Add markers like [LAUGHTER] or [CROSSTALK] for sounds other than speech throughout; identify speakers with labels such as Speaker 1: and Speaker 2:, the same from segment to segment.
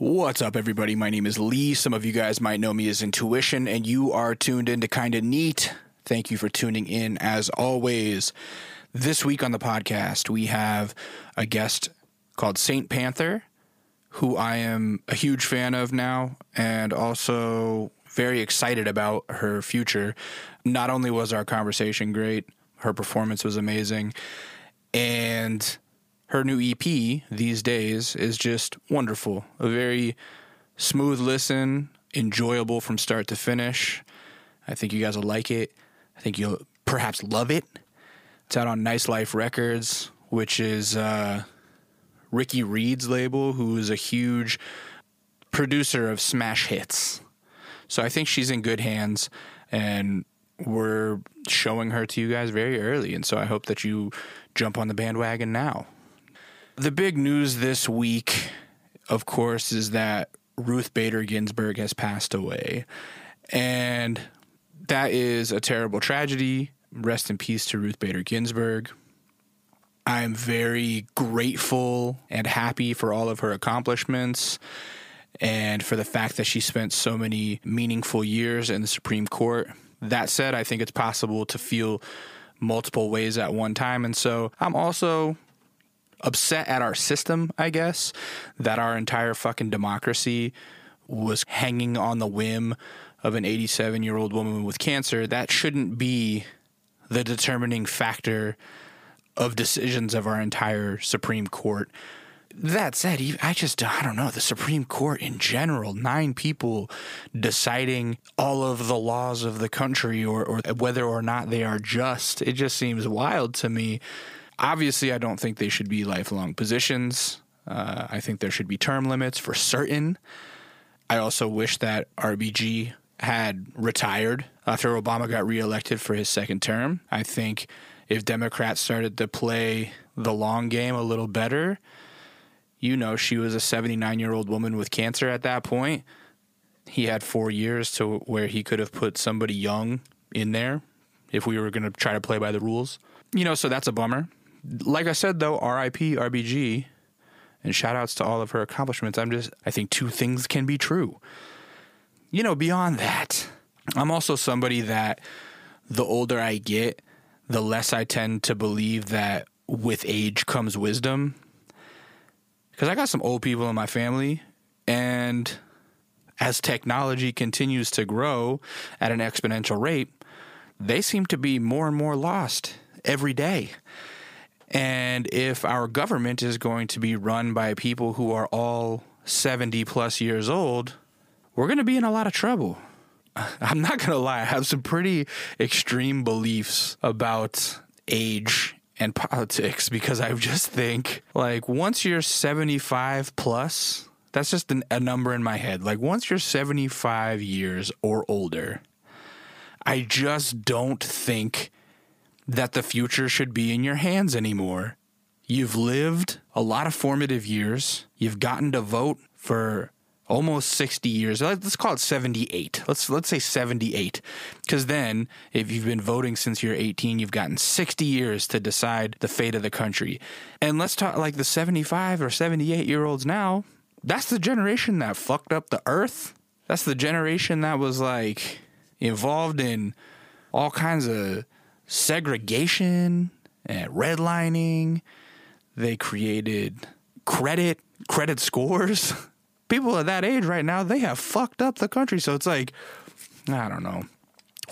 Speaker 1: What's up, everybody? My name is Lee. Some of you guys might know me as Intuition, and you are tuned into Kinda Neat. Thank you for tuning in as always. This week on the podcast, we have a guest called Saint Panther, who I am a huge fan of now, and also very excited about her future. Not only was our conversation great, her performance was amazing, and her new EP these days is just wonderful. A very smooth listen, enjoyable from start to finish. I think you guys will like it. I think you'll perhaps love it. It's out on Nice Life Records, which is uh, Ricky Reed's label, who is a huge producer of smash hits. So I think she's in good hands, and we're showing her to you guys very early. And so I hope that you jump on the bandwagon now. The big news this week, of course, is that Ruth Bader Ginsburg has passed away. And that is a terrible tragedy. Rest in peace to Ruth Bader Ginsburg. I'm very grateful and happy for all of her accomplishments and for the fact that she spent so many meaningful years in the Supreme Court. That said, I think it's possible to feel multiple ways at one time. And so I'm also upset at our system, I guess, that our entire fucking democracy was hanging on the whim of an 87 year old woman with cancer. That shouldn't be the determining factor of decisions of our entire Supreme Court. That said, I just, I don't know, the Supreme Court in general, nine people deciding all of the laws of the country or, or whether or not they are just, it just seems wild to me. Obviously, I don't think they should be lifelong positions. Uh, I think there should be term limits for certain. I also wish that RBG had retired after Obama got reelected for his second term. I think if Democrats started to play the long game a little better, you know, she was a 79 year old woman with cancer at that point. He had four years to where he could have put somebody young in there if we were going to try to play by the rules. You know, so that's a bummer like I said though, RIP RBG and shout outs to all of her accomplishments. I'm just I think two things can be true. You know, beyond that, I'm also somebody that the older I get, the less I tend to believe that with age comes wisdom. Cuz I got some old people in my family and as technology continues to grow at an exponential rate, they seem to be more and more lost every day. And if our government is going to be run by people who are all 70 plus years old, we're going to be in a lot of trouble. [LAUGHS] I'm not going to lie, I have some pretty extreme beliefs about age and politics because I just think like once you're 75 plus, that's just an, a number in my head. Like once you're 75 years or older, I just don't think that the future should be in your hands anymore. You've lived a lot of formative years. You've gotten to vote for almost 60 years. Let's call it 78. Let's let's say 78. Cuz then if you've been voting since you're 18, you've gotten 60 years to decide the fate of the country. And let's talk like the 75 or 78 year olds now. That's the generation that fucked up the earth. That's the generation that was like involved in all kinds of segregation and redlining. They created credit, credit scores. [LAUGHS] People at that age right now, they have fucked up the country. So it's like, I don't know.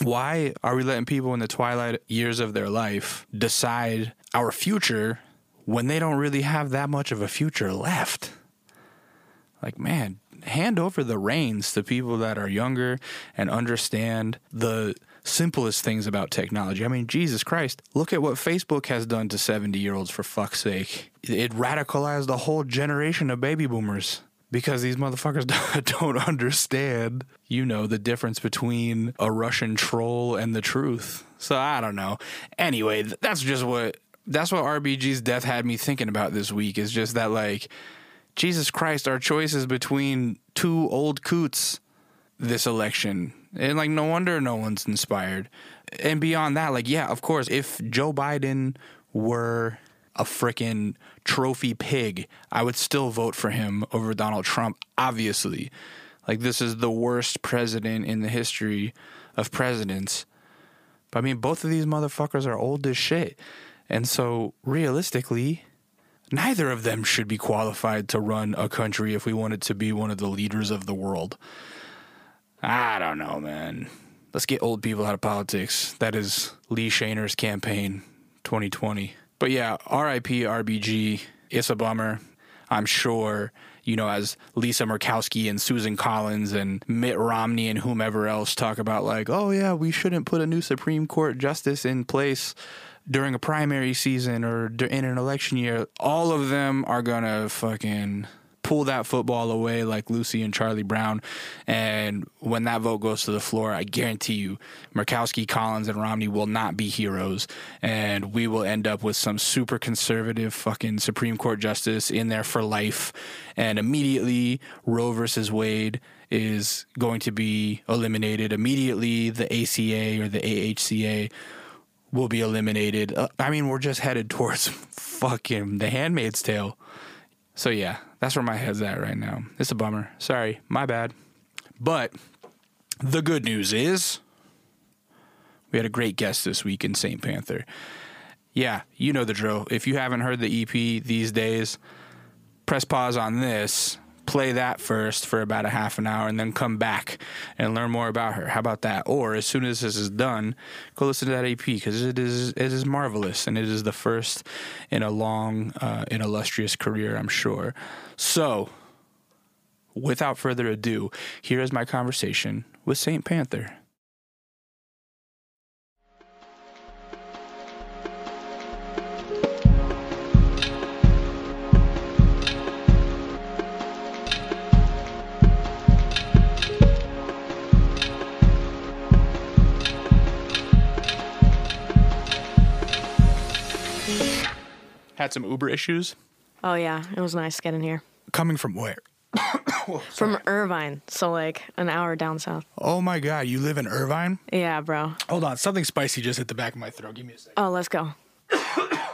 Speaker 1: Why are we letting people in the twilight years of their life decide our future when they don't really have that much of a future left? Like, man, hand over the reins to people that are younger and understand the simplest things about technology. I mean, Jesus Christ, look at what Facebook has done to 70 year olds for fuck's sake. It radicalized a whole generation of baby boomers because these motherfuckers [LAUGHS] don't understand, you know, the difference between a Russian troll and the truth. So I don't know. Anyway, that's just what that's what RBG's death had me thinking about this week is just that like Jesus Christ, our choices between two old coots this election. And like no wonder no one's inspired. And beyond that, like yeah, of course, if Joe Biden were a freaking trophy pig, I would still vote for him over Donald Trump, obviously. Like, this is the worst president in the history of presidents. But I mean, both of these motherfuckers are old as shit. And so, realistically, neither of them should be qualified to run a country if we wanted to be one of the leaders of the world. I don't know, man. Let's get old people out of politics. That is Lee Shaner's campaign 2020. But yeah, RIP RBG. It's a bummer. I'm sure, you know, as Lisa Murkowski and Susan Collins and Mitt Romney and whomever else talk about, like, oh, yeah, we shouldn't put a new Supreme Court justice in place during a primary season or in an election year. All of them are going to fucking pull that football away like Lucy and Charlie Brown. And when that vote goes to the floor, I guarantee you, Murkowski, Collins, and Romney will not be heroes. And we will end up with some super conservative fucking Supreme Court justice in there for life. And immediately, Roe versus Wade is going to be eliminated. Immediately, the ACA or the AHCA will be eliminated. Uh, I mean, we're just headed [LAUGHS] towards fucking the handmaid's tale. So yeah, that's where my head's at right now. It's a bummer. Sorry, my bad. But the good news is we had a great guest this week in St. Panther. Yeah, you know the drill. If you haven't heard the EP these days, press pause on this play that first for about a half an hour and then come back and learn more about her. How about that? Or as soon as this is done, go listen to that EP because it is it is marvelous and it is the first in a long, uh, an illustrious career, I'm sure. So, without further ado, here is my conversation with Saint Panther. Had some Uber issues.
Speaker 2: Oh yeah, it was nice getting here.
Speaker 1: Coming from where? [COUGHS]
Speaker 2: From Irvine, so like an hour down south.
Speaker 1: Oh my god, you live in Irvine?
Speaker 2: Yeah, bro.
Speaker 1: Hold on, something spicy just hit the back of my throat. Give me a second.
Speaker 2: Oh, let's go. [COUGHS]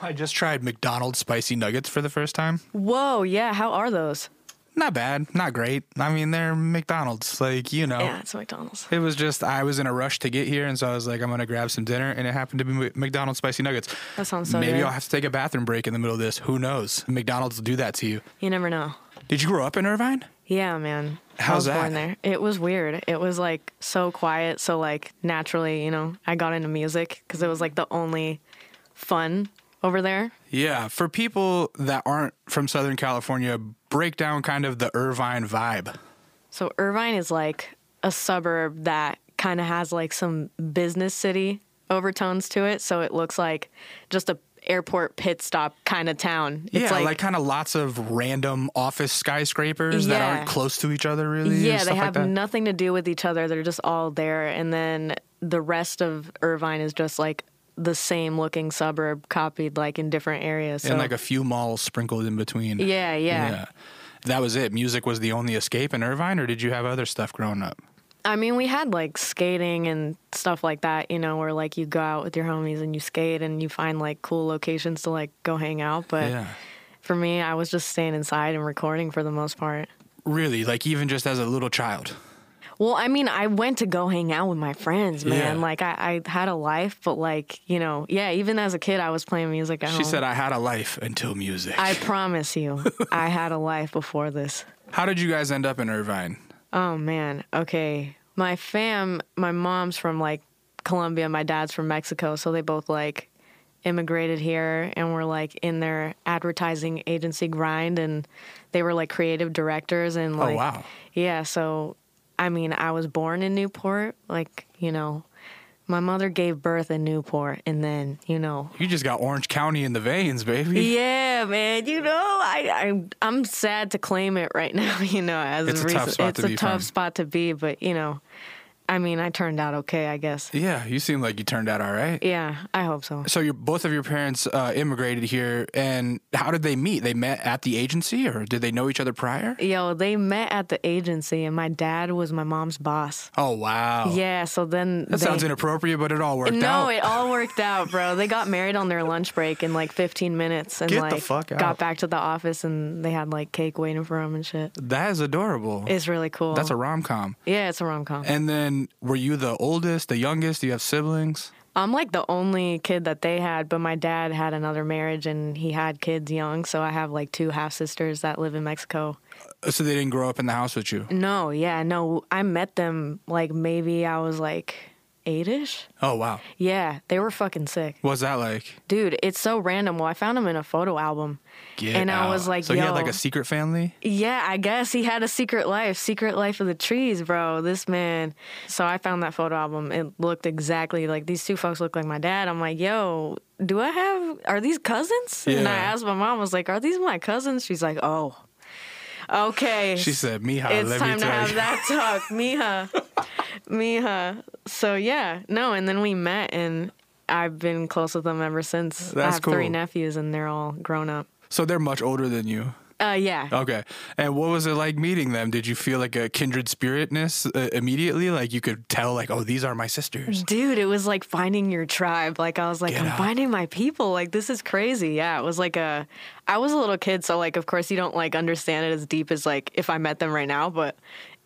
Speaker 1: I just tried McDonald's spicy nuggets for the first time.
Speaker 2: Whoa, yeah. How are those?
Speaker 1: Not bad, not great. I mean, they're McDonald's, like you know.
Speaker 2: Yeah, it's McDonald's.
Speaker 1: It was just I was in a rush to get here, and so I was like, I'm gonna grab some dinner, and it happened to be McDonald's spicy nuggets.
Speaker 2: That sounds so
Speaker 1: Maybe
Speaker 2: good.
Speaker 1: I'll have to take a bathroom break in the middle of this. Who knows? McDonald's will do that to you.
Speaker 2: You never know.
Speaker 1: Did you grow up in Irvine?
Speaker 2: Yeah, man.
Speaker 1: How's I
Speaker 2: was
Speaker 1: that?
Speaker 2: born there. It was weird. It was like so quiet. So like naturally, you know, I got into music because it was like the only fun over there.
Speaker 1: Yeah, for people that aren't from Southern California, break down kind of the Irvine vibe.
Speaker 2: So Irvine is like a suburb that kind of has like some business city overtones to it. So it looks like just a airport pit stop kind of town. It's
Speaker 1: yeah, like, kind of lots of random office skyscrapers that aren't close to each other, really.
Speaker 2: Yeah, they
Speaker 1: like
Speaker 2: have
Speaker 1: that.
Speaker 2: nothing to do with each other. They're just all there. And then the rest of Irvine is just like the same looking suburb copied like in different areas. So
Speaker 1: and like a few malls sprinkled in between.
Speaker 2: yeah, yeah,
Speaker 1: That was it. Music was the only escape in Irvine, or did you have other stuff growing up?
Speaker 2: I mean, we had like skating and stuff like that, you know, where like you go out with your homies and you skate and you find like cool locations to like go hang out. But
Speaker 1: Yeah.
Speaker 2: for me, I was just staying inside and recording for the most part.
Speaker 1: Really, like even just as a little child.
Speaker 2: Well, I mean, I went to go hang out with my friends, man.
Speaker 1: Yeah.
Speaker 2: Like, I, I had a life, but like, you know, yeah, even as a kid, I was playing music at
Speaker 1: She
Speaker 2: home.
Speaker 1: said, I had a life until music.
Speaker 2: I [LAUGHS] promise you, I had a life before this.
Speaker 1: How did you guys end up in Irvine?
Speaker 2: Oh man. Okay. My fam, my mom's from like Colombia, my dad's from Mexico, so they both like immigrated here and were like in their advertising agency grind and they were like creative directors and oh, like
Speaker 1: oh, wow.
Speaker 2: yeah, so I mean, I was born in Newport, like, you know, my mother gave birth in Newport and then, you know,
Speaker 1: You just got Orange County in the veins, baby.
Speaker 2: yeah, man. You know, I, I I'm sad to claim it right [LAUGHS] now. You know, as
Speaker 1: It's a
Speaker 2: recent,
Speaker 1: tough spot
Speaker 2: it's
Speaker 1: to
Speaker 2: a
Speaker 1: be
Speaker 2: tough
Speaker 1: from.
Speaker 2: spot to be. But you know, I mean, I turned out okay, I guess.
Speaker 1: Yeah, you seem like you turned out all right.
Speaker 2: Yeah, I hope so.
Speaker 1: So your both of your parents uh, immigrated here, and how did they meet? They met at the agency, or did they know each other prior?
Speaker 2: Yo, they met at the agency, and my dad was my mom's boss.
Speaker 1: Oh wow.
Speaker 2: Yeah, so then
Speaker 1: That
Speaker 2: they,
Speaker 1: sounds inappropriate, but it all worked
Speaker 2: no,
Speaker 1: out.
Speaker 2: it all worked out, bro. They got married on their lunch break in like 15 minutes, and
Speaker 1: Get the
Speaker 2: like
Speaker 1: fuck out.
Speaker 2: got back to the office, and they had like cake waiting for them and shit.
Speaker 1: that is adorable.
Speaker 2: It's really cool.
Speaker 1: That's a rom com.
Speaker 2: yeah, it's a rom com.
Speaker 1: And then, were you the oldest, the youngest? Do you have siblings?
Speaker 2: I'm like the only kid that they had, but my dad had another marriage and he had kids young, so I have like two half sisters that live in Mexico.
Speaker 1: Uh, so they didn't grow up in the house with you.
Speaker 2: No, yeah, no, I met them like maybe I was like eight-ish.
Speaker 1: Oh wow.
Speaker 2: Yeah, they were fucking sick.
Speaker 1: What's that like?
Speaker 2: Dude, it's so random. Well, I found him in a photo album.
Speaker 1: Get
Speaker 2: and I was like,
Speaker 1: so
Speaker 2: yo.
Speaker 1: he had like a secret family.
Speaker 2: Yeah, I guess he had a secret life, secret life of the trees, bro. This man. So I found that photo album. It looked exactly like these two folks look like my dad. I'm like, yo, do I have? Are these cousins? And I asked my mom, I was like, are these my cousins? She's like, oh, okay.
Speaker 1: She said, "Mija,
Speaker 2: it's
Speaker 1: let
Speaker 2: time
Speaker 1: me
Speaker 2: to
Speaker 1: tell
Speaker 2: have
Speaker 1: you."
Speaker 2: that talk, mija, [LAUGHS] mija. So yeah, no, and then we met, and I've been close with them ever since. I
Speaker 1: That's
Speaker 2: have three nephews, and they're all grown up.
Speaker 1: So they're much older than you.
Speaker 2: Uh, yeah.
Speaker 1: Okay. And what was it like meeting them? Did you feel like a kindred spiritness uh, immediately? Like you could tell, like, oh, these are my sisters.
Speaker 2: Dude, it was like finding your tribe. Like I was like,
Speaker 1: Get
Speaker 2: I'm
Speaker 1: out.
Speaker 2: finding my people. Like this is crazy. Yeah, it was like a. I was a little kid, so like of course you don't like understand it as deep as like if I met them right now, but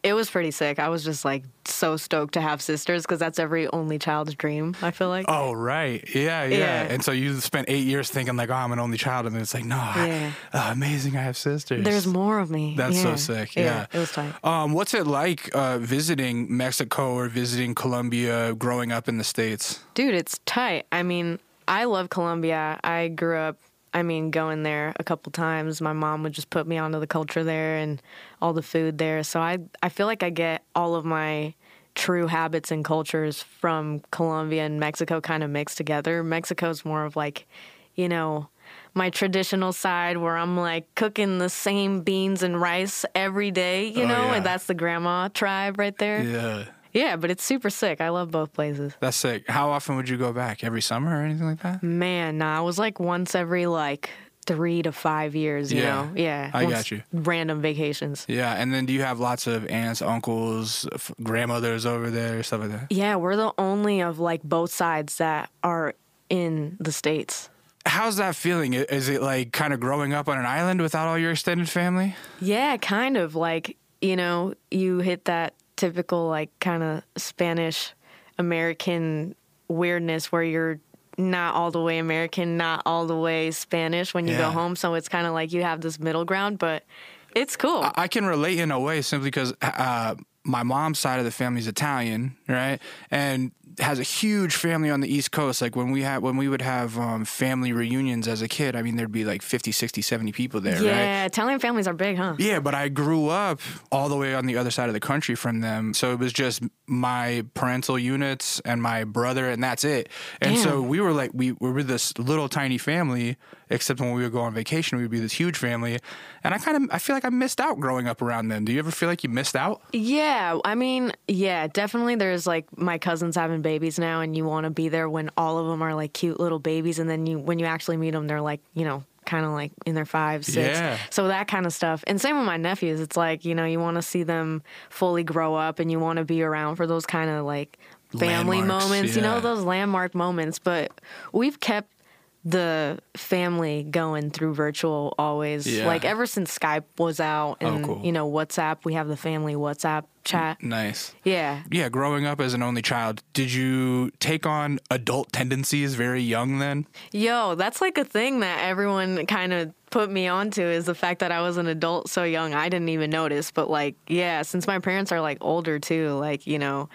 Speaker 2: it was pretty sick. I was just like so stoked to have sisters because that's every only child's dream. I feel like.
Speaker 1: Oh, right. Yeah, yeah,
Speaker 2: Yeah.
Speaker 1: And so you spent eight years thinking, like, oh, I'm an only child. And then it's like, no, I-
Speaker 2: Yeah.
Speaker 1: uh, amazing. I have sisters.
Speaker 2: There's more of me.
Speaker 1: That's so
Speaker 2: Yeah.
Speaker 1: sick. Yeah.
Speaker 2: it was tight.
Speaker 1: Um, what's it like uh, visiting Mexico or visiting Colombia growing up in the States?
Speaker 2: Dude, it's tight. I mean, I love Colombia. I grew up, I mean, going there a couple times. My mom would just put me onto the culture there and all the food there. So I, I feel like I get all of my true habits and cultures from Colombia and Mexico kind of mixed together. Mexico's more of like, you know, my traditional side where I'm like cooking the same beans and rice every day, you
Speaker 1: Oh,
Speaker 2: know,
Speaker 1: yeah.
Speaker 2: and that's the grandma tribe right there.
Speaker 1: Yeah.
Speaker 2: Yeah, but it's super sick. I love both places.
Speaker 1: That's sick. How often would you go back? Every summer or anything like that?
Speaker 2: Man, nah, I was like once every like three to five years, you
Speaker 1: Yeah,
Speaker 2: know? Yeah.
Speaker 1: I got you.
Speaker 2: Random vacations.
Speaker 1: Yeah. And then do you have lots of aunts, uncles, f- grandmothers over there, stuff like that?
Speaker 2: Yeah, we're the only of like both sides that are in the States.
Speaker 1: How's that feeling? Is it like kind of growing up on an island without all your extended family?
Speaker 2: Yeah, kind of like, you know, you hit that typical like kind of Spanish American weirdness where you're not all the way American, not all the way Spanish when you
Speaker 1: Yeah.
Speaker 2: go home. So it's kind of like you have this middle ground, but it's cool.
Speaker 1: I- I can relate in a way simply because uh, my mom's side of the family is Italian, right? And has a huge family on the East Coast. Like when we had when we would have um, family reunions as a kid, I mean there'd be like 50, 60, 70 people there, right?
Speaker 2: yeah, Italian families are big, huh?
Speaker 1: Yeah, but I grew up all the way on the other side of the country from them. So it was just my parental units and my brother, and that's it. And so we were like, we, we were this little tiny family, except when we would go on vacation, we would be this huge family. And I kind of, I feel like I missed out growing up around them. Do you ever feel like you missed out?
Speaker 2: Yeah, I mean, yeah, definitely. There's like my cousins having babies now, and you want to be there when all of them are like cute little babies, and then you when you actually meet them, they're like you know kind of like in their five, six.
Speaker 1: Yeah.
Speaker 2: So that kind of stuff. And same with my nephews. It's like you know you want to see them fully grow up, and you want to be around for those kind of like family
Speaker 1: Landmarks,
Speaker 2: moments. You know those landmark moments. But we've kept the family going through virtual always
Speaker 1: Yeah.
Speaker 2: like ever since skype was out
Speaker 1: Oh,
Speaker 2: and
Speaker 1: cool.
Speaker 2: you know whatsapp we have the family whatsapp chat
Speaker 1: Nice.
Speaker 2: yeah.
Speaker 1: Yeah, growing up as an only child, did you take on adult tendencies very young then?
Speaker 2: Yo, that's like a thing that everyone kind of put me onto is the fact that I was an adult so young. I didn't even notice, but like, yeah, since my parents are like older too, like, you know,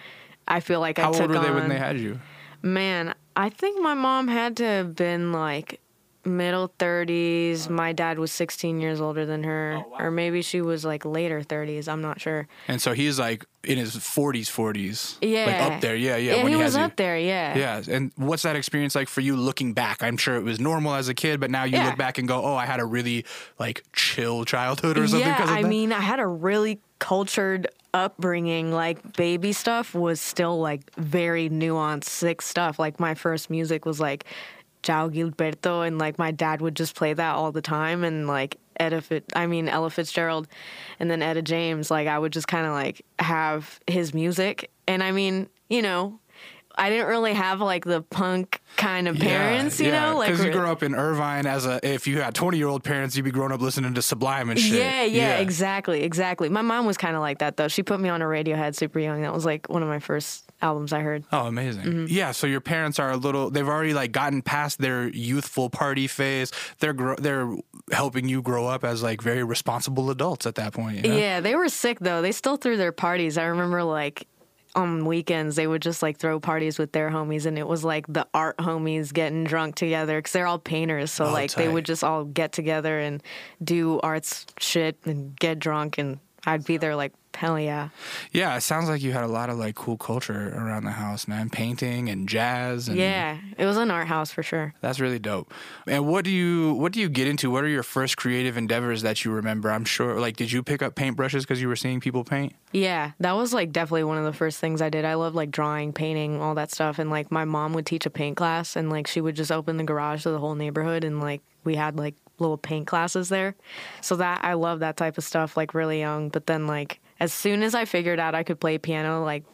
Speaker 2: I feel like I took How
Speaker 1: old were they
Speaker 2: on
Speaker 1: when they had you?
Speaker 2: Man, I think my mom had to have been like middle 30s. Uh-huh. My dad was 16 years older than her, oh, or maybe she was like later 30s. I'm not sure.
Speaker 1: And so he's like in his 40s, 40s.
Speaker 2: Yeah.
Speaker 1: Like up there. Yeah, yeah.
Speaker 2: Yeah,
Speaker 1: when
Speaker 2: he,
Speaker 1: he,
Speaker 2: was
Speaker 1: has you.
Speaker 2: up there. Yeah.
Speaker 1: Yeah, and what's that experience like for you looking back? I'm sure it was normal as a kid, but now you
Speaker 2: Yeah.
Speaker 1: look back and go, "Oh, I had a really like chill childhood or something."
Speaker 2: Yeah, I
Speaker 1: that?
Speaker 2: mean, I had a really cultured upbringing, like baby stuff was still like very nuanced, sick stuff. Like my first music was like João Gilberto, and like my dad would just play that all the time, and like Etta, Fit, I mean Ella Fitzgerald, and then Etta James. Like I would just kind of like have his music, and I mean, you know, I didn't really have like the punk kind of parents, you know, like
Speaker 1: because you grew up in Irvine as a if you had twenty year old parents, you'd be growing up listening to Sublime and shit.
Speaker 2: Yeah, yeah, exactly, exactly. My mom was kind of like that though. She put me on a Radiohead super young. That was like one of my first albums I heard.
Speaker 1: Oh, amazing.
Speaker 2: Mm-hmm.
Speaker 1: Yeah, so your parents are a little they've already like gotten past their youthful party phase. They're gro- they're helping you grow up as like very responsible adults at that point. you know?
Speaker 2: Yeah, they were sick though. They still threw their parties. I remember like on weekends they would just like throw parties with their homies and it was like the art homies getting drunk together because they're all painters so
Speaker 1: Oh,
Speaker 2: like they would just all get together and do arts shit and get drunk and i'd be there like hell yeah
Speaker 1: Yeah, it sounds like you had a lot of like cool culture around the house, man. Painting and jazz and
Speaker 2: yeah it was an art house for sure
Speaker 1: That's really dope. And what do you what do you get into? What are your first creative endeavors that you remember? I'm sure like did you pick up paintbrushes because you were seeing people paint?
Speaker 2: Yeah, that was like definitely one of the first things I did. I love like drawing, painting, all that stuff. And like my mom would teach a paint class and like she would just open the garage to the whole neighborhood and like we had like little paint classes there. So that I love that type of stuff like really young. But then like as soon as I figured out I could play piano, like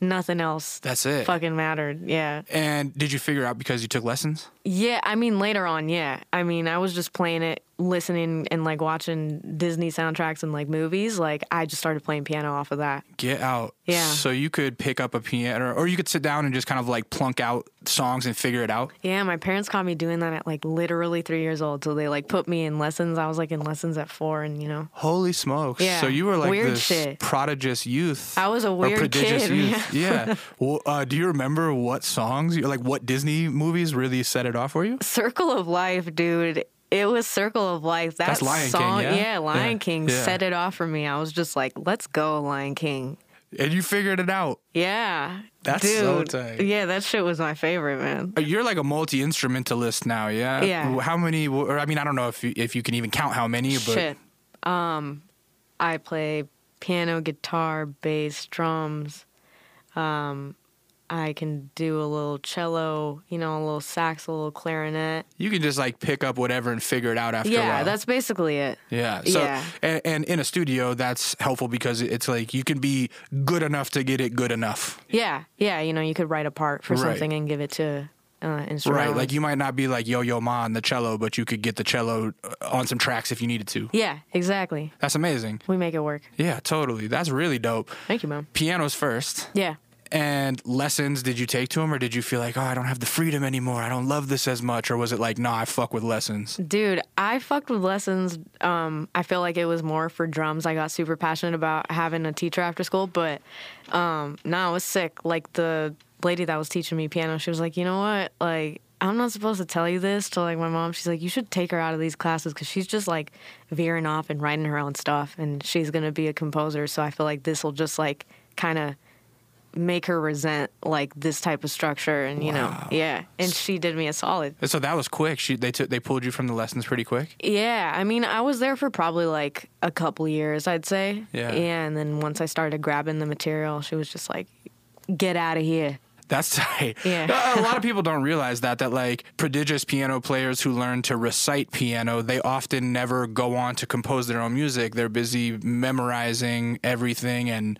Speaker 2: nothing else
Speaker 1: That's it.
Speaker 2: fucking mattered. Yeah.
Speaker 1: And did you figure out because you took lessons?
Speaker 2: Yeah, I mean later on, yeah. I mean, I was just playing it, listening and like watching Disney soundtracks and like movies. Like I just started playing piano off of that.
Speaker 1: Get out.
Speaker 2: Yeah.
Speaker 1: So you could pick up a piano or you could sit down and just kind of like plunk out songs and figure it out.
Speaker 2: Yeah, my parents caught me doing that at like literally three years old. So they like put me in lessons. I was like in lessons at four, and you know,
Speaker 1: Holy smokes.
Speaker 2: Yeah.
Speaker 1: So you were like
Speaker 2: Weird
Speaker 1: this
Speaker 2: shit.
Speaker 1: prodigious youth.
Speaker 2: I was a weird
Speaker 1: prodigious
Speaker 2: kid,
Speaker 1: youth. Yeah. [LAUGHS] well, uh, do you remember what songs, like what Disney movies really set it off for you?
Speaker 2: Circle of Life, dude. It was Circle of Life. That
Speaker 1: That's Lion King,
Speaker 2: song,
Speaker 1: yeah?
Speaker 2: Lion
Speaker 1: Yeah,
Speaker 2: King
Speaker 1: yeah.
Speaker 2: set it off for me. I was just like, let's go, Lion King.
Speaker 1: And you figured it out.
Speaker 2: Yeah,
Speaker 1: That's
Speaker 2: dude.
Speaker 1: so tight.
Speaker 2: Yeah, that shit was my favorite, man.
Speaker 1: You're like a multi instrumentalist now, yeah.
Speaker 2: Yeah.
Speaker 1: How many? Or I mean, I don't know if you, if you can even count how many, but
Speaker 2: Shit. Um, I play piano, guitar, bass, drums. Um, I can do a little cello, you know, a little sax, a little clarinet.
Speaker 1: you can just like pick up whatever and figure it out after a
Speaker 2: yeah, that's basically it.
Speaker 1: yeah. So
Speaker 2: yeah.
Speaker 1: And, and in a studio, that's helpful because it's like you can be good enough to get it good enough.
Speaker 2: Yeah, yeah. You know, you could write a part for
Speaker 1: Right.
Speaker 2: something and give it to uh.
Speaker 1: Right. Like you might not be like Yo Yo Ma on the cello, but you could get the cello uh, on some tracks if you needed to.
Speaker 2: Yeah, exactly.
Speaker 1: That's amazing.
Speaker 2: We make it work.
Speaker 1: Yeah, totally. That's really dope.
Speaker 2: Thank you, mom.
Speaker 1: Pianos first.
Speaker 2: Yeah.
Speaker 1: And lessons, did you take to them or did you feel like, oh, I don't have the freedom anymore. I don't love this as much? Or was it like, nah, I fuck with lessons?
Speaker 2: Dude, I fucked with lessons. Um, I feel like it was more for drums. I got super passionate about having a teacher after school, but um, no, it was sick. Like the lady that was teaching me piano, she was like, you know what? Like, I'm not supposed to tell you this to like my mom. She's like, you should take her out of these classes because she's just like veering off and writing her own stuff, and she's gonna be a composer. So I feel like this will just like kind of make her resent like this type of structure, and you know, yeah. And she did me a solid.
Speaker 1: So that was quick. She, they, took they pulled you from the lessons pretty quick.
Speaker 2: Yeah, I mean, I was there for probably like a couple years, I'd say.
Speaker 1: Yeah.
Speaker 2: Yeah, and then once I started grabbing the material, she was just like, "Get out of here."
Speaker 1: That's [LAUGHS] tight.
Speaker 2: Yeah.
Speaker 1: a lot of [LAUGHS] people don't realize that that like prodigious piano players who learn to recite piano, they often never go on to compose their own music. They're busy memorizing everything and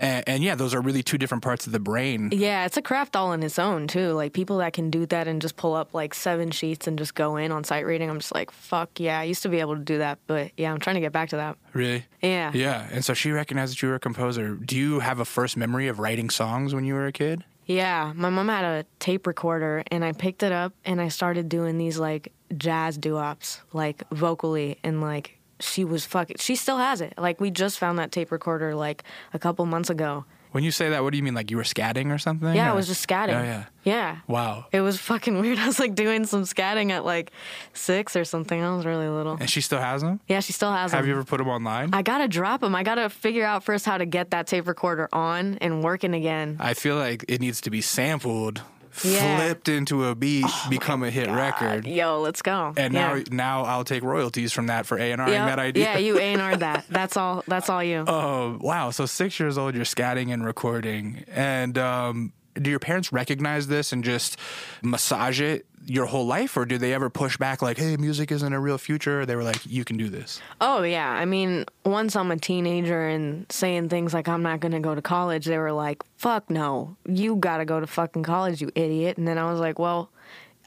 Speaker 1: and, and yeah, those are really two different parts of the brain.
Speaker 2: Yeah, it's a craft all in its own too. Like people that can do that and just pull up like seven sheets and just go in on sight reading. I'm just like, fuck yeah, I used to be able to do that, but yeah, I'm trying to get back to that.
Speaker 1: Really?
Speaker 2: Yeah.
Speaker 1: Yeah. And so she recognized that you were a composer. Do you have a first memory of writing songs when you were a kid?
Speaker 2: Yeah, my mom had a tape recorder and I picked it up and I started doing these like jazz doo-wops, like vocally and like she was fucking she still has it. Like we just found that tape recorder like a couple months ago.
Speaker 1: When you say that, what do you mean? Like you were scatting or something?
Speaker 2: Yeah, I was just scatting.
Speaker 1: Oh, yeah.
Speaker 2: Yeah.
Speaker 1: Wow.
Speaker 2: It was fucking [LAUGHS] weird. I was like doing some scatting at like 6 or something. I was really little.
Speaker 1: And she still has them?
Speaker 2: Yeah, she still has them.
Speaker 1: Have you ever put them online?
Speaker 2: I gotta drop them. I gotta figure out first how to get that tape recorder on and working again.
Speaker 1: I feel like it needs to be sampled
Speaker 2: Yeah.
Speaker 1: flipped into a beat, become a hit record.
Speaker 2: Yo, let's go.
Speaker 1: And
Speaker 2: yeah.
Speaker 1: now, now I'll take royalties from that for A and
Speaker 2: Yep.
Speaker 1: that idea.
Speaker 2: Yeah, you A and R [LAUGHS] that. That's all. That's all you.
Speaker 1: Oh wow! So six years old, you're scatting and recording, and um, do your parents recognize this and just massage it your whole life, or do they ever push back like, "Hey, music isn't a real future"? They were like, "You can do this."
Speaker 2: Oh yeah, I mean, once I'm a teenager and saying things like I'm not going to go to college, they were like, "Fuck no, you got to go to fucking college, you idiot." And then I was like, "Well,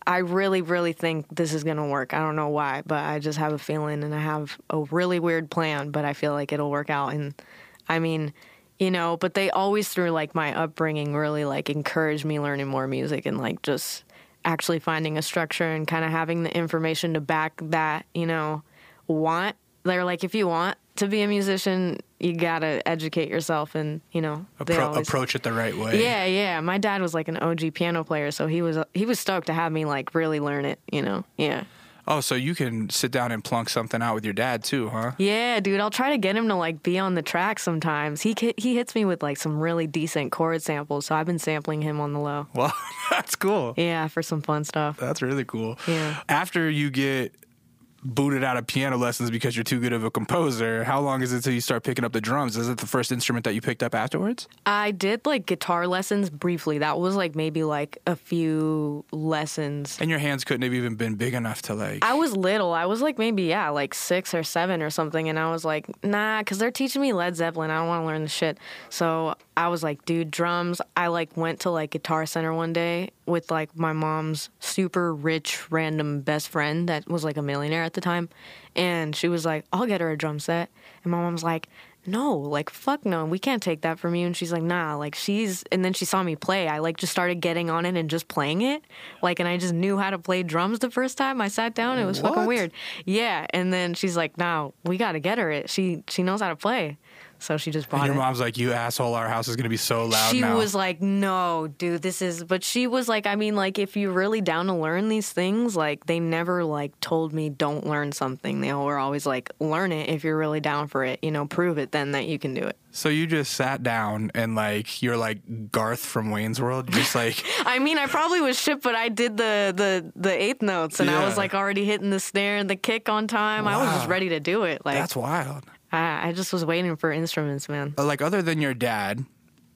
Speaker 2: I really, really think this is going to work. I don't know why, but I just have a feeling, and I have a really weird plan, but I feel like it'll work out." And I mean, you know, but they always through like my upbringing really like encouraged me learning more music and like just actually finding a structure and kind of having the information to back that, you know, want. They're like, if you want to be a musician, you gotta educate yourself, and you know,
Speaker 1: Appro-
Speaker 2: always.
Speaker 1: approach it the right way.
Speaker 2: Yeah, yeah. My dad was like an OG piano player, so he was he was stoked to have me like really learn it. You know, yeah.
Speaker 1: Oh, so you can sit down and plunk something out with your dad too, huh?
Speaker 2: Yeah, dude, I'll try to get him to like be on the track sometimes. He he hits me with like some really decent chord samples, so I've been sampling him on the low.
Speaker 1: Well, [LAUGHS] that's cool.
Speaker 2: Yeah, for some fun stuff.
Speaker 1: That's really cool.
Speaker 2: Yeah.
Speaker 1: After you get booted out of piano lessons because you're too good of a composer, how long is it till you start picking up the drums? Is it the first instrument that you picked up afterwards?
Speaker 2: I did like guitar lessons briefly. That was like maybe like a few lessons.
Speaker 1: And your hands couldn't have even been big enough to like.
Speaker 2: I was little. I was like maybe yeah, like six or seven or something, and I was like, nah, because they're teaching me Led Zeppelin. I don't want to learn the shit. So I was like, dude, drums. I like went to like Guitar Center one day with like my mom's super rich random best friend that was like a millionaire at the time, and she was like, I'll get her a drum set, and my mom's like. No, like fuck no, we can't take that from you. And she's like, nah, like she's. And then she saw me play. I like just started getting on it and just playing it, like, and I just knew how to play drums the first time I sat down. It was fucking weird. Yeah, and then she's like, "No, we got to get her it. She she knows how to play." So she just
Speaker 1: and
Speaker 2: bought
Speaker 1: your
Speaker 2: it.
Speaker 1: mom's like, "You asshole! Our house is gonna be so loud
Speaker 2: she
Speaker 1: now."
Speaker 2: was like, "No, dude, this is." But she was like, "I mean, like, if you're really down to learn these things, like, they never like told me don't learn something. They were always like, learn it if you're really down for it. You know, prove it then that you can do it."
Speaker 1: so you just sat down and like you're like Garth from Wayne's World, just [LAUGHS] like
Speaker 2: I mean, I probably was shit, but I did the the the eighth notes, and I was like already hitting the snare and the kick on time. I was just ready to do it. Like,
Speaker 1: that's wild.
Speaker 2: I, I just was waiting for instruments, man.
Speaker 1: Like other than your dad,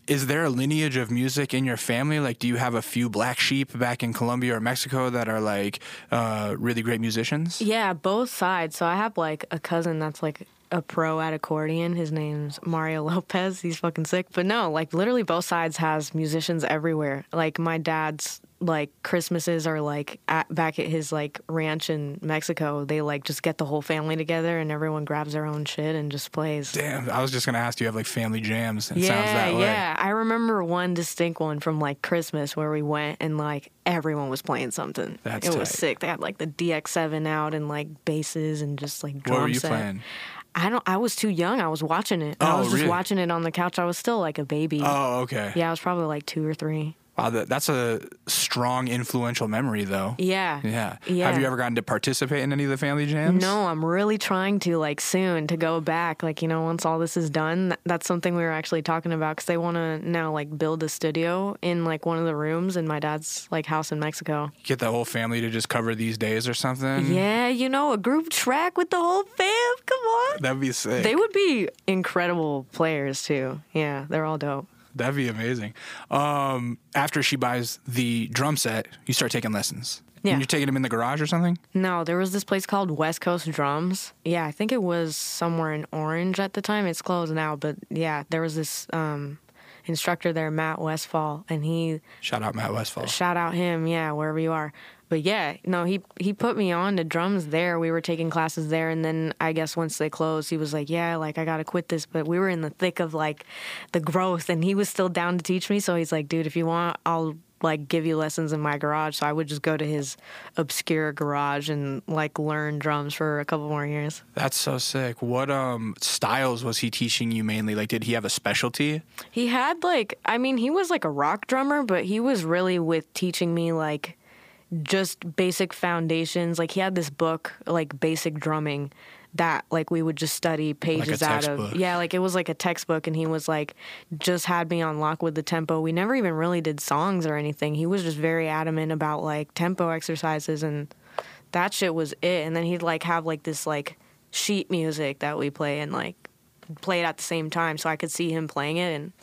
Speaker 1: is there a lineage of music in your family? Like, do you have a few black sheep back in Colombia or Mexico that are like uh, really great musicians?
Speaker 2: Yeah, both sides. So I have like a cousin that's like a pro at accordion. His name's Mario [LAUGHS] Lopez. He's fucking sick. But no, like literally both sides has musicians everywhere. Like my dad's like Christmases are like at, back at his like ranch in Mexico. They like just get the whole family together and everyone grabs their own shit and just plays.
Speaker 1: Damn, I was just gonna ask. Do you have like family jams? It
Speaker 2: yeah,
Speaker 1: sounds that way.
Speaker 2: yeah. I remember one distinct one from like Christmas where we went and like everyone was playing something.
Speaker 1: That's
Speaker 2: it was sick. They had like the DX7 out and like basses and just like drum
Speaker 1: What were you
Speaker 2: set.
Speaker 1: playing?
Speaker 2: I don't. I was too young. I was watching it.
Speaker 1: Oh, I
Speaker 2: was just
Speaker 1: really?
Speaker 2: watching it on the couch. I was still like a baby.
Speaker 1: Oh, okay.
Speaker 2: Yeah, I was probably like two or three.
Speaker 1: Wow, that, that's a strong, influential memory, though.
Speaker 2: Yeah.
Speaker 1: Yeah.
Speaker 2: Yeah.
Speaker 1: Have you ever gotten to participate in any of the family jams?
Speaker 2: No, I'm really trying to like soon to go back. Like you know, once all this is done, th- that's something we were actually talking about because they want to now like build a studio in like one of the rooms in my dad's like house in Mexico.
Speaker 1: Get the whole family to just cover these days or something.
Speaker 2: Yeah, you know, a group track with the whole fam. Come on.
Speaker 1: That'd be sick.
Speaker 2: They would be incredible players too. Yeah, they're all dope.
Speaker 1: That'd be amazing. Um, after she buys the drum set, you start taking lessons.
Speaker 2: Yeah.
Speaker 1: And you're taking them in the garage or something?
Speaker 2: No, there was this place called West Coast Drums. Yeah, I think it was somewhere in Orange at the time. It's closed now, but yeah, there was this um, instructor there, Matt Westfall, and he
Speaker 1: Shout out Matt Westfall.
Speaker 2: shout out him, yeah, wherever you are. But yeah, no, he he put me on to drums there. We were taking classes there, and then I guess once they closed, he was like, "Yeah, like I gotta quit this." But we were in the thick of like the growth, and he was still down to teach me. So he's like, "Dude, if you want, I'll like give you lessons in my garage." So I would just go to his obscure garage and like learn drums for a couple more years.
Speaker 1: That's so sick. What um styles was he teaching you mainly? Like, did he have a specialty?
Speaker 2: He had like, I mean, he was like a rock drummer, but he was really with teaching me like just basic foundations. Like he had this book, like basic drumming, that like we would just study pages out of. yeah like it was like a textbook and he was like just had me on lock with the tempo. We never even really did songs or anything. He was just very adamant about like tempo exercises and that shit was it. And then he'd like have like this like sheet music that we play and like play it at the same time so i could see him playing it and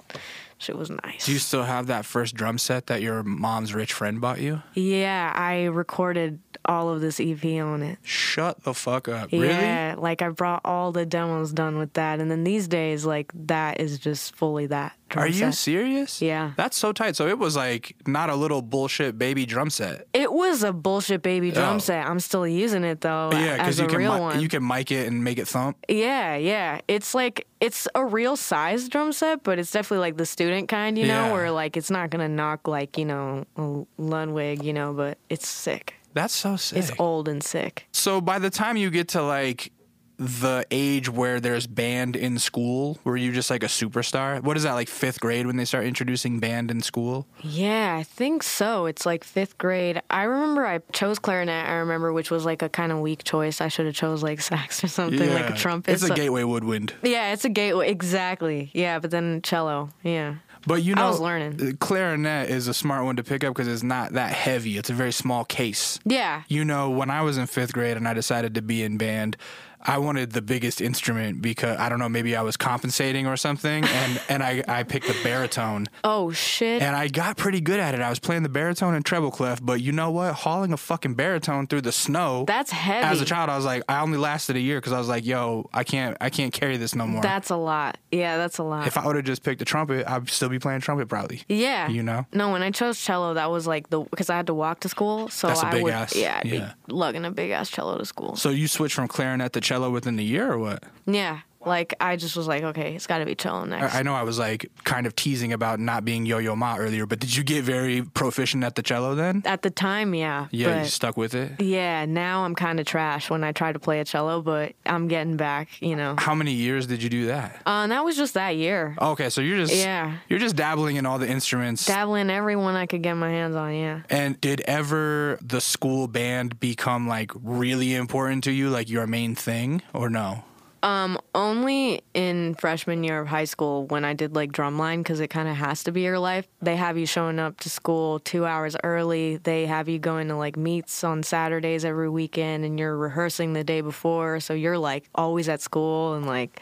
Speaker 2: shit was nice
Speaker 1: Do you still have that first drum set that your mom's rich friend bought you?
Speaker 2: yeah i recorded all of this ep on it
Speaker 1: Shut the fuck up. Really?
Speaker 2: Yeah, like I brought all the demos done with that, and then these days, like that is just fully that. Drum
Speaker 1: Are you serious?
Speaker 2: Yeah.
Speaker 1: That's so tight. So it was like not a little bullshit baby drum set.
Speaker 2: It was a bullshit baby drum
Speaker 1: Oh.
Speaker 2: set. I'm still using it though
Speaker 1: yeah, because you can
Speaker 2: real
Speaker 1: mi-
Speaker 2: one.
Speaker 1: you can mic it and make it thump.
Speaker 2: yeah, yeah. It's like it's a real size drum set, but it's definitely like the student kind, you know,
Speaker 1: Yeah.
Speaker 2: where like it's not gonna knock like you know a Ludwig, you know, but it's sick.
Speaker 1: That's so sick.
Speaker 2: It's old and sick.
Speaker 1: So by the time you get to like the age where there's band in school, were you just like a superstar? What is that like fifth grade when they start introducing band in school?
Speaker 2: Yeah, I think so. It's like fifth grade. I remember I chose clarinet. I remember, which was like a kind of weak choice. I should have chose like sax or something, like a trumpet.
Speaker 1: It's a
Speaker 2: So-
Speaker 1: gateway woodwind.
Speaker 2: Yeah, it's a gateway. Exactly. Yeah, but then cello. Yeah.
Speaker 1: But you know, I
Speaker 2: was learning.
Speaker 1: uh, clarinet is a smart one to pick up because it's not that heavy. It's a very small case.
Speaker 2: Yeah.
Speaker 1: You know, when I was in fifth grade and I decided to be in band, I wanted the biggest instrument because I don't know, maybe I was compensating or something, and [LAUGHS] and I I picked the baritone,
Speaker 2: Oh shit.
Speaker 1: and I got pretty good at it. I was playing the baritone and treble clef, but you know what? Hauling a fucking baritone through the snow.
Speaker 2: That's heavy.
Speaker 1: as a child, I was like, I only lasted a year because I was like, yo, I can't, I can't carry this no more.
Speaker 2: That's a lot. Yeah, that's a lot.
Speaker 1: if I would have just picked the trumpet, I'd still be playing trumpet probably.
Speaker 2: yeah.
Speaker 1: You know?
Speaker 2: No, when I chose cello, that was like the because I had to walk to school, so
Speaker 1: That's a
Speaker 2: I would
Speaker 1: ass-
Speaker 2: yeah, I'd
Speaker 1: yeah.
Speaker 2: be lugging a big ass cello to school.
Speaker 1: So you switched from clarinet to cello within the year, or what?
Speaker 2: yeah. Like I just was like, okay, it's got to be cello next.
Speaker 1: I I know I was like kind of teasing about not being Yo-Yo Ma earlier, but did you get very proficient at the cello then?
Speaker 2: At the time, yeah.
Speaker 1: Yeah, you stuck with it.
Speaker 2: Yeah, now I'm kind of trash when I try to play a cello, but I'm getting back, you know.
Speaker 1: How many years did you do that?
Speaker 2: Uh, that was just that year.
Speaker 1: Okay, so you're just
Speaker 2: Yeah.
Speaker 1: you're just dabbling in all the instruments.
Speaker 2: Dabbling in everyone I could get my hands on, yeah.
Speaker 1: and did ever the school band become like really important to you, like your main thing, or no?
Speaker 2: Um, only in freshman year of high school when I did like drumline, because it kind of has to be your life. They have you showing up to school two hours early. They have you going to like meets on Saturdays every weekend, and you're rehearsing the day before. So you're like always at school, and like,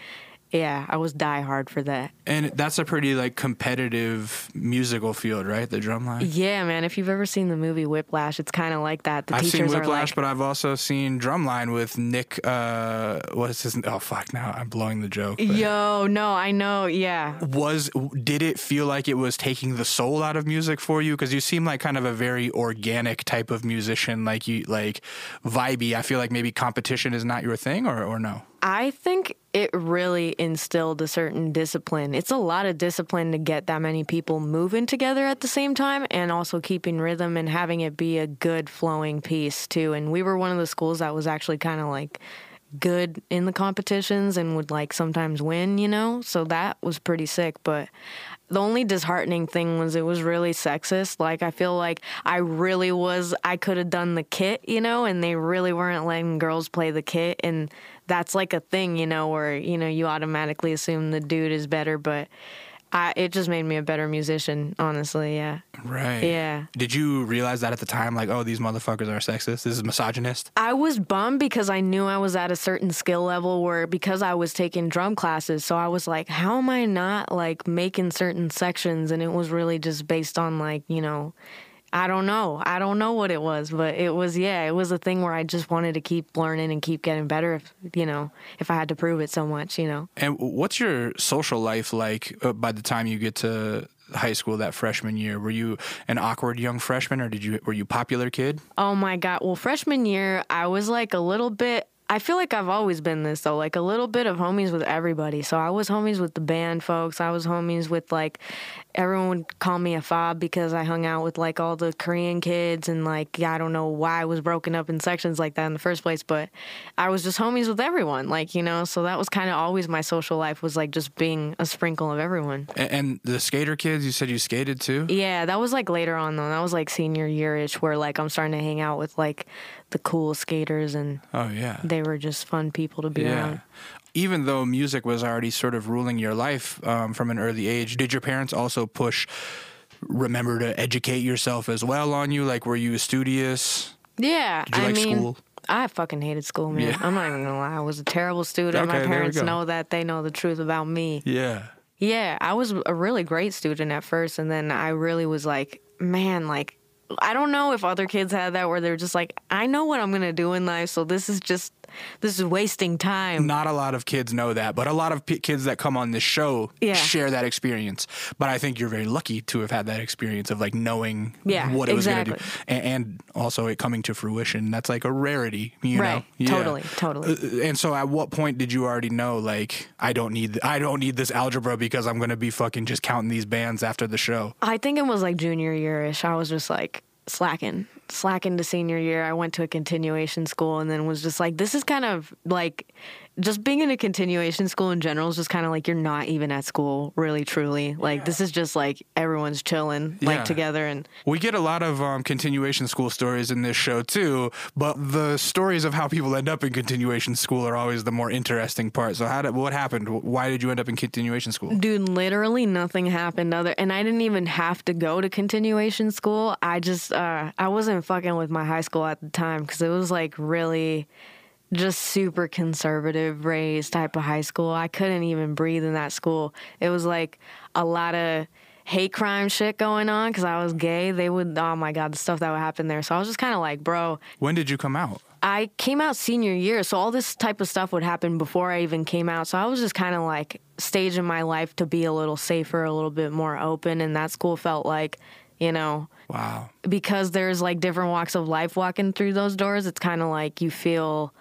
Speaker 2: yeah, I was die hard for that.
Speaker 1: And that's a pretty like competitive musical field, right? The drumline.
Speaker 2: Yeah, man. If you've ever seen the movie Whiplash, it's kind of like that. The
Speaker 1: I've seen Whiplash,
Speaker 2: like,
Speaker 1: but I've also seen Drumline with Nick. Uh, what is his? Name? Oh fuck! Now I'm blowing the joke. but-
Speaker 2: Yo, no, I know. Yeah.
Speaker 1: was did it feel like it was taking the soul out of music for you because you seem like kind of a very organic type of musician like you like vibey i feel like maybe competition is not your thing or, or no
Speaker 2: I think it really instilled a certain discipline. It's a lot of discipline to get that many people moving together at the same time and also keeping rhythm and having it be a good flowing piece too. And we were one of the schools that was actually kind of like good in the competitions and would like sometimes win, you know? So that was pretty sick, but the only disheartening thing was it was really sexist. Like I feel like I really was I could have done the kit, you know, and they really weren't letting girls play the kit and that's like a thing, you know, where, you know, you automatically assume the dude is better, but I it just made me a better musician, honestly, yeah.
Speaker 1: right
Speaker 2: Yeah.
Speaker 1: did you realize that at the time like oh these motherfuckers are sexist this is misogynist
Speaker 2: I was bummed because I knew I was at a certain skill level where because I was taking drum classes, so I was like, how am I not like making certain sections? And it was really just based on like, you know, I don't know. I don't know what it was, but it was yeah, it was a thing where I just wanted to keep learning and keep getting better if, you know, if I had to prove it so much, you know.
Speaker 1: and what's your social life like uh, by the time you get to high school that freshman year were you an awkward young freshman or did you were you popular kid
Speaker 2: Oh my god. Well, freshman year, I was like a little bit I feel like I've always been this though, like a little bit of homies with everybody. So I was homies with the band folks. I was homies with like everyone would call me a fob because I hung out with like all the Korean kids and like I don't know why I was broken up in sections like that in the first place, but I was just homies with everyone, like, you know, so that was kind of always my social life was like just being a sprinkle of everyone.
Speaker 1: A- and the skater kids you said you skated too
Speaker 2: Yeah, that was like later on though. That was like senior yearish where like I'm starting to hang out with like the cool skaters and
Speaker 1: Oh yeah.
Speaker 2: they were just fun people to be
Speaker 1: Yeah.
Speaker 2: around.
Speaker 1: Even though music was already sort of ruling your life um, from an early age, did your parents also push? Remember to educate yourself as well on you. Like, were you studious?
Speaker 2: Yeah,
Speaker 1: Did you
Speaker 2: I
Speaker 1: like
Speaker 2: mean,
Speaker 1: school?
Speaker 2: I fucking hated school, man.
Speaker 1: Yeah.
Speaker 2: I'm not even gonna lie. I was a terrible student.
Speaker 1: Okay,
Speaker 2: My parents know that. They know the truth about me.
Speaker 1: Yeah.
Speaker 2: Yeah, I was a really great student at first, and then I really was like, man, like, I don't know if other kids had that where they're just like, I know what I'm gonna do in life, so this is just, this is wasting time.
Speaker 1: Not a lot of kids know that, but a lot of p- kids that come on this show
Speaker 2: Yeah.
Speaker 1: share that experience. But I think you're very lucky to have had that experience of like knowing
Speaker 2: Yeah,
Speaker 1: what it was going to do, and, and also it coming to fruition. That's like a rarity, you know.
Speaker 2: Right,
Speaker 1: Yeah.
Speaker 2: totally, totally.
Speaker 1: Uh, And so, at what point did you already know, like, I don't need, I don't need this algebra because I'm going to be fucking just counting these bands after the show?
Speaker 2: I think it was like junior yearish. I was just like slacking, slacking to senior year. I went to a continuation school and then was just like, this is kind of like, just being in a continuation school in general is just kind of like you're not even at school, really, truly. Like this is just like everyone's chilling,
Speaker 1: Yeah.
Speaker 2: like together, and
Speaker 1: We get a lot of um, continuation school stories in this show too, but the stories of how people end up in continuation school are always the more interesting part. So, how did what happened? Why did you end up in continuation school?
Speaker 2: Dude, literally nothing happened other and I didn't even have to go to continuation school. I just uh I wasn't fucking with my high school at the time cuz it was like really just super conservative raised type of high school. I couldn't even breathe in that school. It was like a lot of hate crime shit going on cuz I was gay. They would oh my god, the stuff that would happen there. So I was just kind of like, bro,
Speaker 1: When did you come out?
Speaker 2: I came out senior year, so all this type of stuff would happen before I even came out. So I was just kind of like staging my life to be a little safer, a little bit more open. And that school felt like, you know,
Speaker 1: Wow.
Speaker 2: because there's like different walks of life walking through those doors, it's kind of like you feel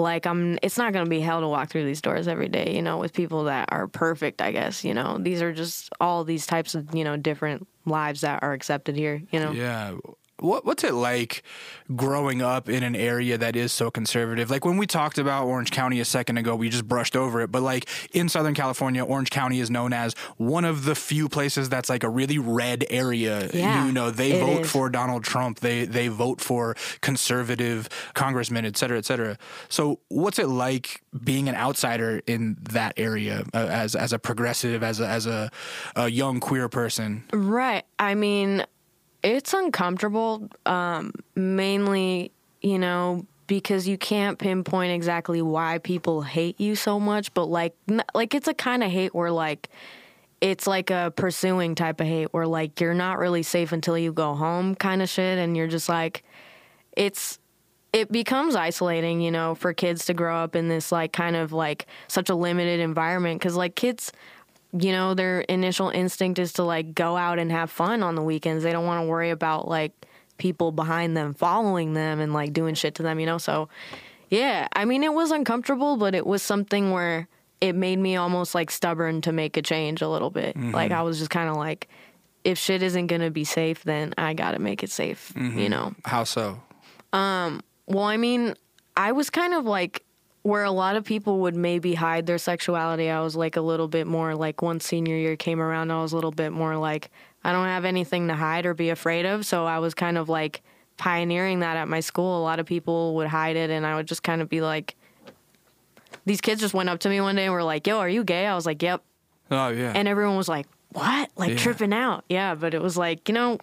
Speaker 2: like I'm, it's not going to be hell to walk through these doors every day, you know, with people that are perfect, I guess, you know. These are just all these types of, you know, different lives that are accepted here, you know.
Speaker 1: Yeah. What what's it like growing up in an area that is so conservative? Like when we talked about Orange County a second ago, we just brushed over it, but like in Southern California, Orange County is known as one of the few places that's like a really red area.
Speaker 2: Yeah,
Speaker 1: you know, they vote
Speaker 2: is.
Speaker 1: for Donald Trump. They they vote for conservative congressmen, et cetera, et cetera. So what's it like being an outsider in that area uh, as as a progressive, as a, as a, a young queer person?
Speaker 2: Right. I mean, it's uncomfortable, um, mainly, you know, because you can't pinpoint exactly why people hate you so much, but like, n- like it's a kind of hate where like, it's like a pursuing type of hate where like you're not really safe until you go home kind of shit and you're just like it's it becomes isolating, you know, for kids to grow up in this like kind of like such a limited environment cuz like kids you know, their initial instinct is to like go out and have fun on the weekends. They don't want to worry about like people behind them following them and like doing shit to them, you know? So, yeah, I mean, it was uncomfortable, but it was something where it made me almost like stubborn to make a change a little bit. Like, I was just kind of like, if shit isn't going to be safe, then I got to make it safe, you know?
Speaker 1: How so?
Speaker 2: Um, well, I mean, I was kind of like where a lot of people would maybe hide their sexuality. I was like a little bit more like once senior year came around, I was a little bit more like I don't have anything to hide or be afraid of. So I was kind of like pioneering that at my school. A lot of people would hide it, and I would just kind of be like, these kids just went up to me one day and were like, "Yo, are you gay?" I was like, "Yep,"
Speaker 1: Oh yeah.
Speaker 2: and everyone was like, "What?" Like
Speaker 1: Yeah.
Speaker 2: tripping out. Yeah, but it was like you know,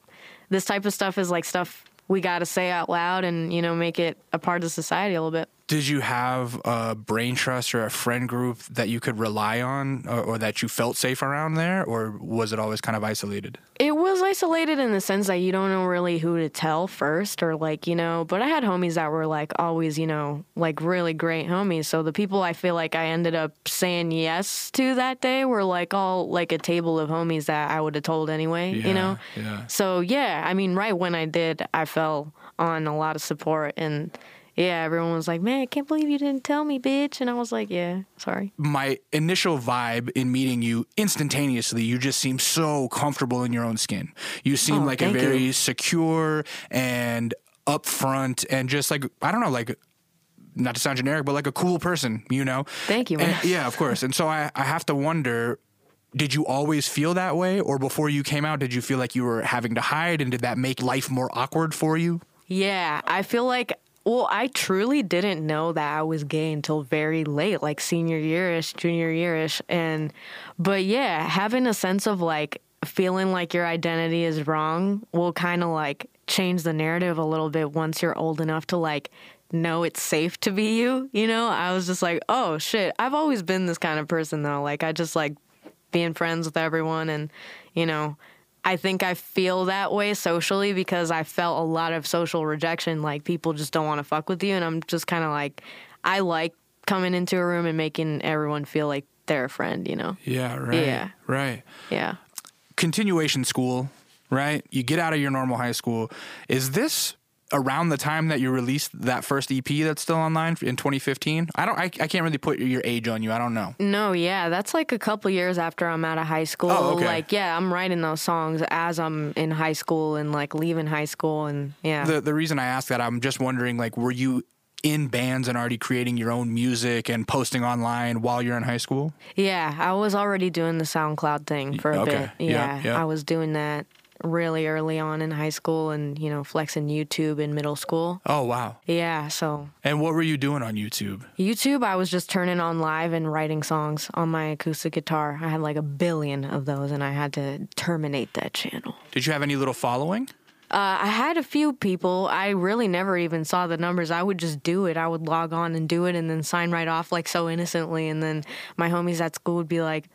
Speaker 2: this type of stuff is like stuff we got to say out loud and you know make it a part of society a little bit.
Speaker 1: Did you have a brain trust or a friend group that you could rely on or, or that you felt safe around there? Or was it always kind of isolated?
Speaker 2: It was isolated in the sense that you don't know really who to tell first, or like, you know, but I had homies that were like always, you know, like really great homies. So the people I feel like I ended up saying yes to that day were like all like a table of homies that I would have told anyway, you know?
Speaker 1: Yeah.
Speaker 2: So yeah, I mean, right when I did, I fell on a lot of support and yeah, everyone was like, "Man, I can't believe you didn't tell me, bitch." And I was like, "Yeah, sorry."
Speaker 1: My initial vibe in meeting you instantaneously, you just seem so comfortable in your own skin. You seem
Speaker 2: Oh,
Speaker 1: like a very
Speaker 2: you.
Speaker 1: secure and upfront and just like, I don't know, like, not to sound generic, but like a cool person, you know?
Speaker 2: Thank you, man.
Speaker 1: And- yeah, of course. And so I, I have to wonder did you always feel that way? Or before you came out, did you feel like you were having to hide? And did that make life more awkward for you?
Speaker 2: Yeah, I feel like Well, I truly didn't know that I was gay until very late, like senior yearish, junior yearish. And, but yeah, having a sense of like feeling like your identity is wrong will kind of like change the narrative a little bit once you're old enough to like know it's safe to be you. You know, I was just like, oh shit, I've always been this kind of person though. Like, I just like being friends with everyone and, you know, I think I feel that way socially because I felt a lot of social rejection. Like people just don't want to fuck with you, and I'm just kind of like, I like coming into a room and making everyone feel like they're a friend. You know?
Speaker 1: Yeah. Right.
Speaker 2: Yeah.
Speaker 1: Right.
Speaker 2: Yeah.
Speaker 1: Continuation school. Right. You get out of your normal high school. Is this around the time that you released that first EP that's still online in 2015? I don't. I, I can't really put your age on you. I don't know.
Speaker 2: No, yeah, that's like a couple years after I'm out of high school.
Speaker 1: Oh, okay.
Speaker 2: Like, yeah, I'm writing those songs as I'm in high school and like leaving high school, and yeah.
Speaker 1: The the reason I ask that, I'm just wondering, like, were you in bands and already creating your own music and posting online while you're in high school?
Speaker 2: Yeah, I was already doing the SoundCloud thing for a
Speaker 1: Okay.
Speaker 2: bit.
Speaker 1: Yeah,
Speaker 2: Yeah,
Speaker 1: yeah.
Speaker 2: I was doing that really early on in high school and, you know, flexing YouTube in middle school.
Speaker 1: Oh wow!
Speaker 2: Yeah, so
Speaker 1: And what were you doing on YouTube?
Speaker 2: YouTube, I was just turning on live and writing songs on my acoustic guitar. I had like a billion of those and I had to terminate that channel.
Speaker 1: Did you have any little following?
Speaker 2: Uh, I had a few people. I really never even saw the numbers. I would just do it. I would log on and do it and then sign right off like so innocently. And then my homies at school would be like,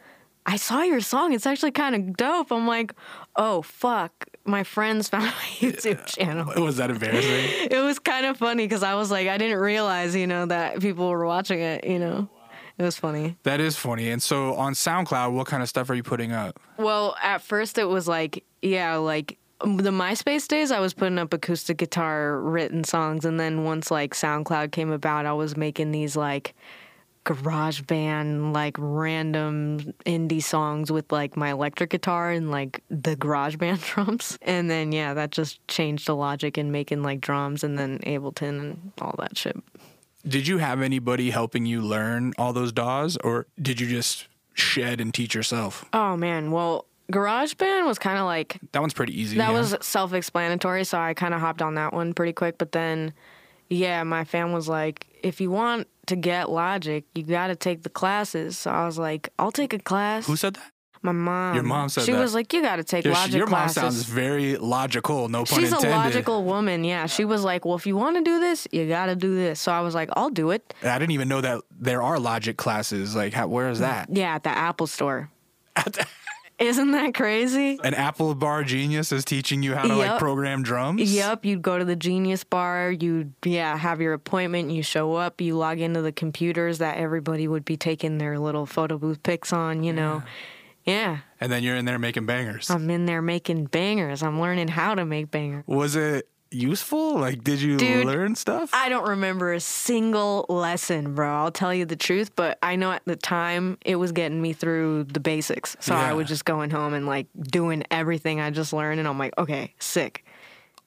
Speaker 2: I saw your song. It's actually kind of dope. I'm like, oh, fuck. My friends found my [LAUGHS] YouTube channel. [LAUGHS]
Speaker 1: Was that embarrassing? [LAUGHS]
Speaker 2: It was kind of funny because I was like, I didn't realize, you know, that people were watching it, you know. It was funny.
Speaker 1: that is funny. And so on SoundCloud, what kind of stuff are you putting up?
Speaker 2: Well, at first it was like, yeah, like the MySpace days, I was putting up acoustic guitar written songs, and then once like SoundCloud came about, I was making these like garage band like random indie songs with like my electric guitar and like the garage band [LAUGHS] drums and then yeah that just changed the logic in making like drums and then ableton and all that shit
Speaker 1: Did you have anybody helping you learn all those DAWs, or did you just shed and teach yourself?
Speaker 2: oh man well garage band was kind of like
Speaker 1: That one's pretty easy.
Speaker 2: That
Speaker 1: yeah.
Speaker 2: was self explanatory, so I kind of hopped on that one pretty quick. But then, yeah, my fam was like, if you want to get logic, you got to take the classes. So I was like, I'll take a class.
Speaker 1: Who said that?
Speaker 2: my mom.
Speaker 1: Your mom said
Speaker 2: She
Speaker 1: that.
Speaker 2: was like, you got to take
Speaker 1: Your,
Speaker 2: logic
Speaker 1: your mom sounds very logical. No pun
Speaker 2: She's
Speaker 1: intended.
Speaker 2: a logical woman. Yeah. She was like, well, if you want to do this, you got to do this. So I was like, I'll do it.
Speaker 1: I didn't even know that there are logic classes. Like, how, where is mm, that?
Speaker 2: Yeah, at the Apple store. Isn't that crazy?
Speaker 1: An Apple Bar genius is teaching you how to like program drums.
Speaker 2: Yep, you'd go to the Genius Bar, you'd yeah, have your appointment, you show up, you log into the computers that everybody would be taking their little photo booth pics on, you know. Yeah.
Speaker 1: And then you're in there making bangers.
Speaker 2: I'm in there making bangers. I'm learning how to make bangers.
Speaker 1: was it useful? Like, did you
Speaker 2: Dude,
Speaker 1: learn stuff?
Speaker 2: I don't remember a single lesson, bro. I'll tell you the truth, but I know at the time it was getting me through the basics. So
Speaker 1: Yeah.
Speaker 2: I was just going home and like doing everything I just learned and I'm like, okay, sick.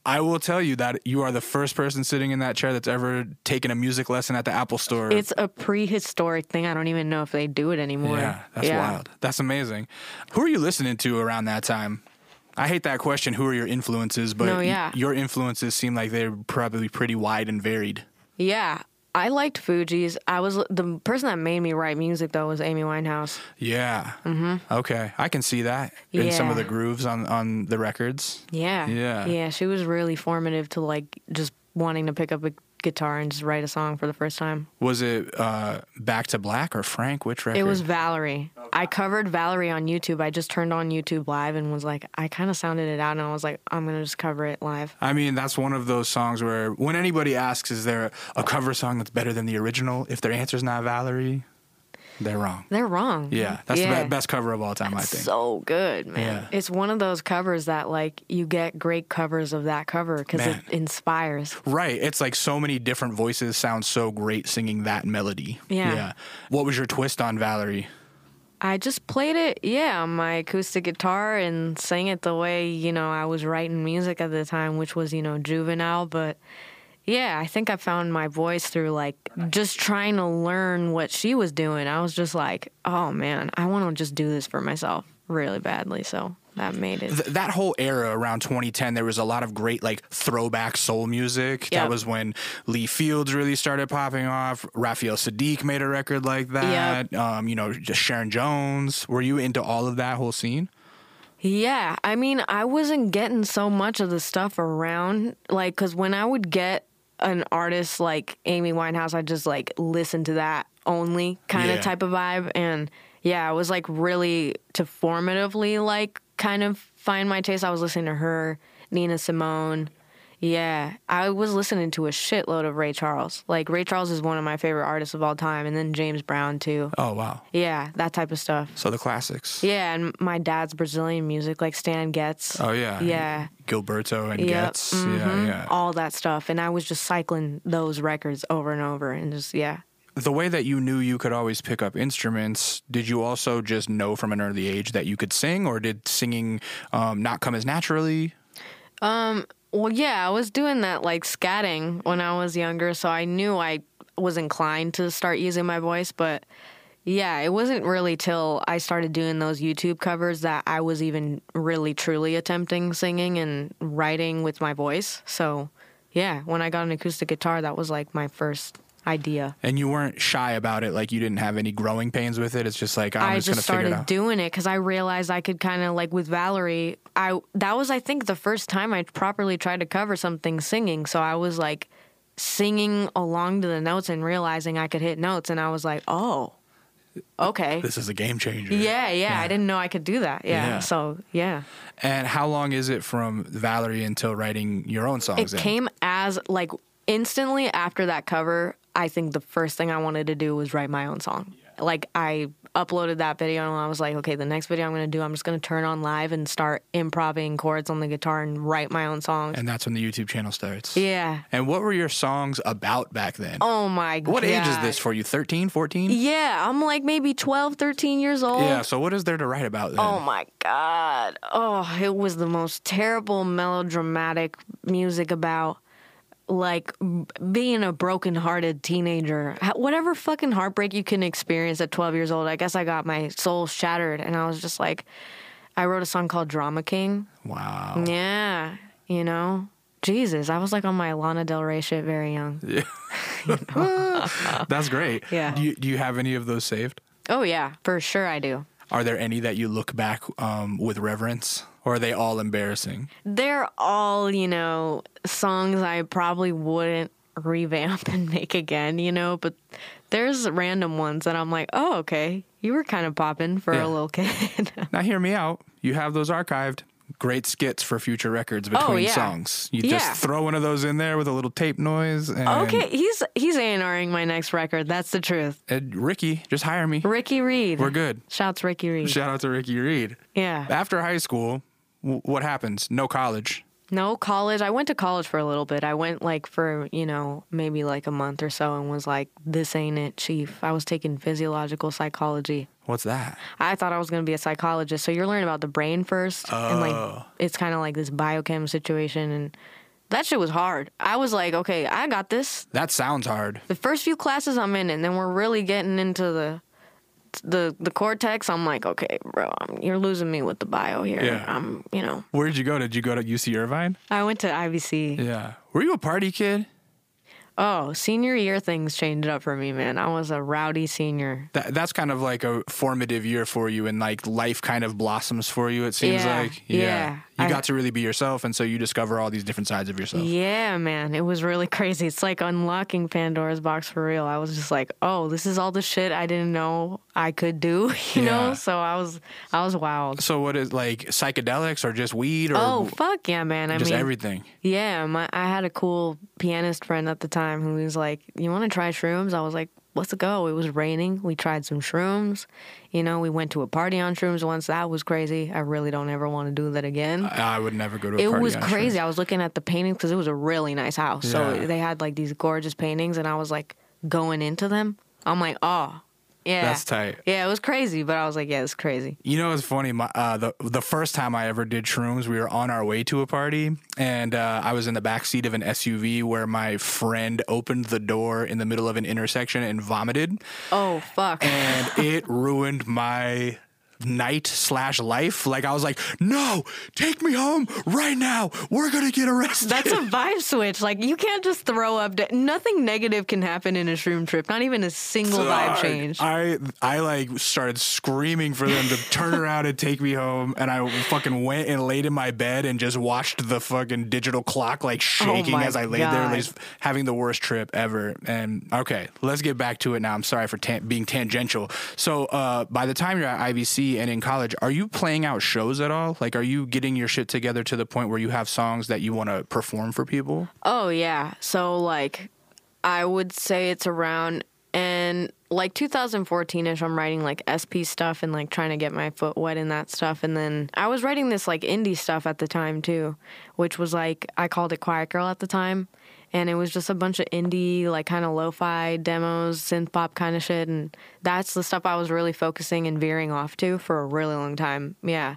Speaker 1: I will tell you that you are the first person sitting in that chair that's ever taken a music lesson at the Apple Store.
Speaker 2: It's a prehistoric thing. I don't even know if they do it anymore.
Speaker 1: yeah, that's wild. That's amazing. Who are you listening to around that time? I hate that question. Who are your influences? But
Speaker 2: No,
Speaker 1: y- your influences seem like they're probably pretty wide and varied.
Speaker 2: Yeah. I liked Fugees. I was the person that made me write music though was Amy Winehouse.
Speaker 1: Yeah. Mm-hmm. Okay, I can see that in some of the grooves on on the records.
Speaker 2: Yeah.
Speaker 1: Yeah.
Speaker 2: Yeah. She was really formative to like just wanting to pick up a guitar and just write a song for the first time.
Speaker 1: Was it uh, Back to Black or Frank? Which record?
Speaker 2: It was Valerie. I covered Valerie on YouTube. I just turned on YouTube live and was like, I kind of sounded it out and I was like, I'm going to just cover it live.
Speaker 1: I mean, that's one of those songs where when anybody asks, is there a cover song that's better than the original? If their answer's not Valerie, they're wrong.
Speaker 2: They're wrong.
Speaker 1: Yeah, that's
Speaker 2: Yeah.
Speaker 1: the best cover of all time, I think.
Speaker 2: So good, man.
Speaker 1: Yeah.
Speaker 2: It's one of those covers that like you get great covers of that cover because it inspires.
Speaker 1: Right. It's like so many different voices sound so great singing that melody.
Speaker 2: Yeah. Yeah.
Speaker 1: What was your twist on Valerie?
Speaker 2: I just played it, yeah, on my acoustic guitar and sang it the way, you know, I was writing music at the time, which was, you know, juvenile. But yeah, I think I found my voice through like just trying to learn what she was doing. I was just like, oh man, I want to just do this for myself really badly. So that made it.
Speaker 1: Th- that whole era around 2010, there was a lot of great like throwback soul music. That was when Lee Fields really started popping off. Raphael Saadiq made a record like that. Um, you know, just Sharon Jones. Were you into all of that whole scene?
Speaker 2: Yeah, I mean, I wasn't getting so much of the stuff around, like, because when I would get an artist like Amy Winehouse, I just like listen to that only kind of
Speaker 1: Yeah.
Speaker 2: type of vibe, and yeah, it was like really to formatively like kind of find my taste. I was listening to her, Nina Simone. Yeah, I was listening to a shitload of Ray Charles. Like Ray Charles is one of my favorite artists of all time, and then James Brown too.
Speaker 1: Oh wow.
Speaker 2: Yeah, that type of stuff.
Speaker 1: So the classics.
Speaker 2: Yeah, and my dad's Brazilian music, like Stan Getz.
Speaker 1: Oh yeah.
Speaker 2: Yeah.
Speaker 1: Gilberto and
Speaker 2: Yep,
Speaker 1: Getz. Yeah,
Speaker 2: mhm,
Speaker 1: yeah.
Speaker 2: All that stuff. And I was just cycling those records over and over and just, yeah.
Speaker 1: the way that you knew you could always pick up instruments, did you also just know from an early age that you could sing, or did singing um, not come as naturally?
Speaker 2: Well, yeah, I was doing that like scatting when I was younger. So I knew I was inclined to start using my voice. But yeah, it wasn't really till I started doing those YouTube covers that I was even really truly attempting singing and writing with my voice. So yeah, when I got an acoustic guitar, that was like my first idea.
Speaker 1: And you weren't shy about it, like you didn't have any growing pains with it. It's just like I'm
Speaker 2: I
Speaker 1: just,
Speaker 2: just
Speaker 1: it
Speaker 2: started
Speaker 1: out.
Speaker 2: doing it because I realized I could kind of like with Valerie. I that was I think the first time I properly tried to cover something singing. So I was like singing along to the notes and realizing I could hit notes, and I was like, oh, okay,
Speaker 1: this is a game changer.
Speaker 2: yeah, yeah. I didn't know I could do that. Yeah.
Speaker 1: Yeah.
Speaker 2: So yeah,
Speaker 1: And how long is it from Valerie until writing your own
Speaker 2: it
Speaker 1: songs? then?
Speaker 2: came as like instantly after that cover. I think the first thing I wanted to do was write my own song. Like I uploaded that video and I was like, okay, the next video I'm going to do, I'm just going to turn on live and start improvising chords on the guitar and write my own songs.
Speaker 1: and that's when the YouTube channel starts.
Speaker 2: yeah.
Speaker 1: And what were your songs about back then?
Speaker 2: Oh my god.
Speaker 1: what age is this for you? 13, 14?
Speaker 2: Yeah, I'm like maybe 12, 13 years old.
Speaker 1: Yeah, so what is there to write about then?
Speaker 2: Oh my god. Oh, it was the most terrible melodramatic music about like being a broken-hearted teenager. Whatever fucking heartbreak you can experience at 12 years old. I guess I got my soul shattered and I was just like I wrote a song called Drama King.
Speaker 1: Wow.
Speaker 2: Yeah, you know. Jesus, I was like on my Lana Del Rey shit very young. Yeah. [LAUGHS] [LAUGHS]
Speaker 1: That's great.
Speaker 2: Yeah.
Speaker 1: Do you, do you have any of those saved?
Speaker 2: Oh yeah, for sure I do.
Speaker 1: Are there any that you look back um, with reverence? Or are they all embarrassing?
Speaker 2: they're all, you know, songs I probably wouldn't revamp [LAUGHS] and make again, you know, but there's random ones that I'm like, oh, okay, you were kind of popping for
Speaker 1: Yeah.
Speaker 2: a little kid. [LAUGHS]
Speaker 1: Now, hear me out. You have those archived. Great skits for future records oh, between
Speaker 2: Oh, yeah.
Speaker 1: songs. You
Speaker 2: Yeah.
Speaker 1: just throw one of those in there with a little tape noise. And,
Speaker 2: okay, he's he's A&Ring my next record. That's the truth.
Speaker 1: and Ricky, just hire me.
Speaker 2: Ricky Reed.
Speaker 1: We're good.
Speaker 2: Shouts Ricky Reed.
Speaker 1: Shout out to Ricky Reed.
Speaker 2: yeah.
Speaker 1: After high school, w- what happens? No college.
Speaker 2: No college. I went to college for a little bit. I went like for, you know, maybe like a month or so and was like, this ain't it, chief. I was taking physiological psychology.
Speaker 1: What's that?
Speaker 2: I thought I was going to be a psychologist. So you're learning about the brain first, and
Speaker 1: Oh.
Speaker 2: like it's kind of like this biochem situation, and that shit was hard. I was like, okay, I got this.
Speaker 1: That sounds hard.
Speaker 2: The first few classes I'm in, and then we're really getting into the the the cortex. I'm like, okay, bro, I'm, you're losing me with the bio here.
Speaker 1: Yeah.
Speaker 2: I'm, you know,
Speaker 1: Where did you go? Did you go to UC Irvine?
Speaker 2: I went to IVC.
Speaker 1: Yeah. Were you a party kid?
Speaker 2: Oh, senior year things changed up for me, man. I was a rowdy senior.
Speaker 1: That, that's kind of like a formative year for you, and like life kind of blossoms for you. It seems
Speaker 2: Yeah,
Speaker 1: like,
Speaker 2: yeah.
Speaker 1: you
Speaker 2: I-
Speaker 1: got to really be yourself, and so you discover all these different sides of yourself.
Speaker 2: Yeah, man, it was really [LAUGHS] crazy. It's like unlocking Pandora's box for real. I was just like, "Oh, this is all the shit I didn't know I could do," [LAUGHS] you
Speaker 1: Yeah.
Speaker 2: know? So I was I was wild.
Speaker 1: So, what is like psychedelics or just weed or
Speaker 2: Oh, fuck yeah, man. I
Speaker 1: just
Speaker 2: mean,
Speaker 1: everything?
Speaker 2: yeah, my I had a cool pianist friend at the time who was like, "You want to try shrooms?" I was like, "Let's go." It was raining. We tried some shrooms. You know, we went to a party on shrooms once. That was crazy. I really don't ever want to do that again.
Speaker 1: I I would never go to a
Speaker 2: it was crazy.
Speaker 1: shrooms.
Speaker 2: I was looking at the paintings because it was a really nice house. So they had like these gorgeous paintings, and I was like going into them. I'm like, oh, yeah,
Speaker 1: That's tight.
Speaker 2: Yeah, it was crazy, but I was like, yeah, it's crazy.
Speaker 1: You know, it's funny. My, uh, the the first time I ever did shrooms, we were on our way to a party, and uh, I was in the back seat of an SUV where my friend opened the door in the middle of an intersection and vomited,
Speaker 2: Oh fuck.
Speaker 1: and it ruined my night slash life. Like I was like, no, take me home right now. We're gonna get arrested.
Speaker 2: That's a vibe switch. Like you can't just throw up. De- Nothing negative can happen in a shroom trip. Not even a single vibe change.
Speaker 1: I I like started screaming for them to turn around and take me home, and I fucking went and laid in my bed and just watched the fucking digital clock like shaking
Speaker 2: Oh
Speaker 1: as I laid there,
Speaker 2: God.
Speaker 1: just having the worst trip ever. And okay, let's get back to it now. I'm sorry for tan- being tangential. So uh, by the time you're at IVC and in college, are you playing out shows at all? Like, are you getting your shit together to the point where you have songs that you want to perform for people?
Speaker 2: Oh yeah. So like I would say it's around and like 2014ish I'm writing like SP stuff and like trying to get my foot wet in that stuff and then I was writing this like indie stuff at the time too, which was like I called it Quiet Girl at the time. And it was just a bunch of indie, like kind of lo-fi demos, synth pop kind of shit, and that's the stuff I was really focusing and veering off to for a really long time. Yeah,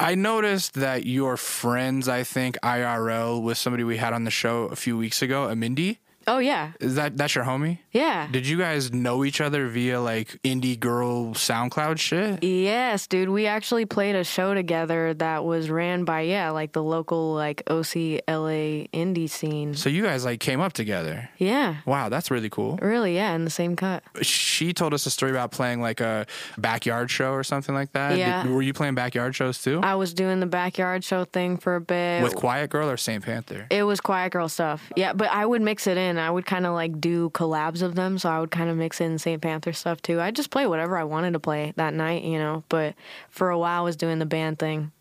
Speaker 1: I noticed that your friends, I think IRL, with somebody we had on the show a few weeks ago, Amindi.
Speaker 2: Oh yeah,
Speaker 1: Is that that's your homie?
Speaker 2: yeah.
Speaker 1: Did you guys know each other via like indie girl SoundCloud shit?
Speaker 2: Yes, dude. We actually played a show together that was ran by yeah, like the local like OC LA indie scene.
Speaker 1: So you guys like came up together.
Speaker 2: Yeah.
Speaker 1: Wow, that's really cool.
Speaker 2: Really, yeah, in the same cut.
Speaker 1: She told us a story about playing like a backyard show or something like that. Did-
Speaker 2: Yeah.
Speaker 1: were you playing backyard shows too?
Speaker 2: I was doing the backyard show thing for a bit.
Speaker 1: With Quiet Girl or St. Panther?
Speaker 2: it was quiet girl stuff. Yeah, but I would mix it in. I would kind of like do collabs of them, so I would kind of mix in St. Panther stuff too. I just play whatever I wanted to play that night, you know. But for a while, I was doing the band thing.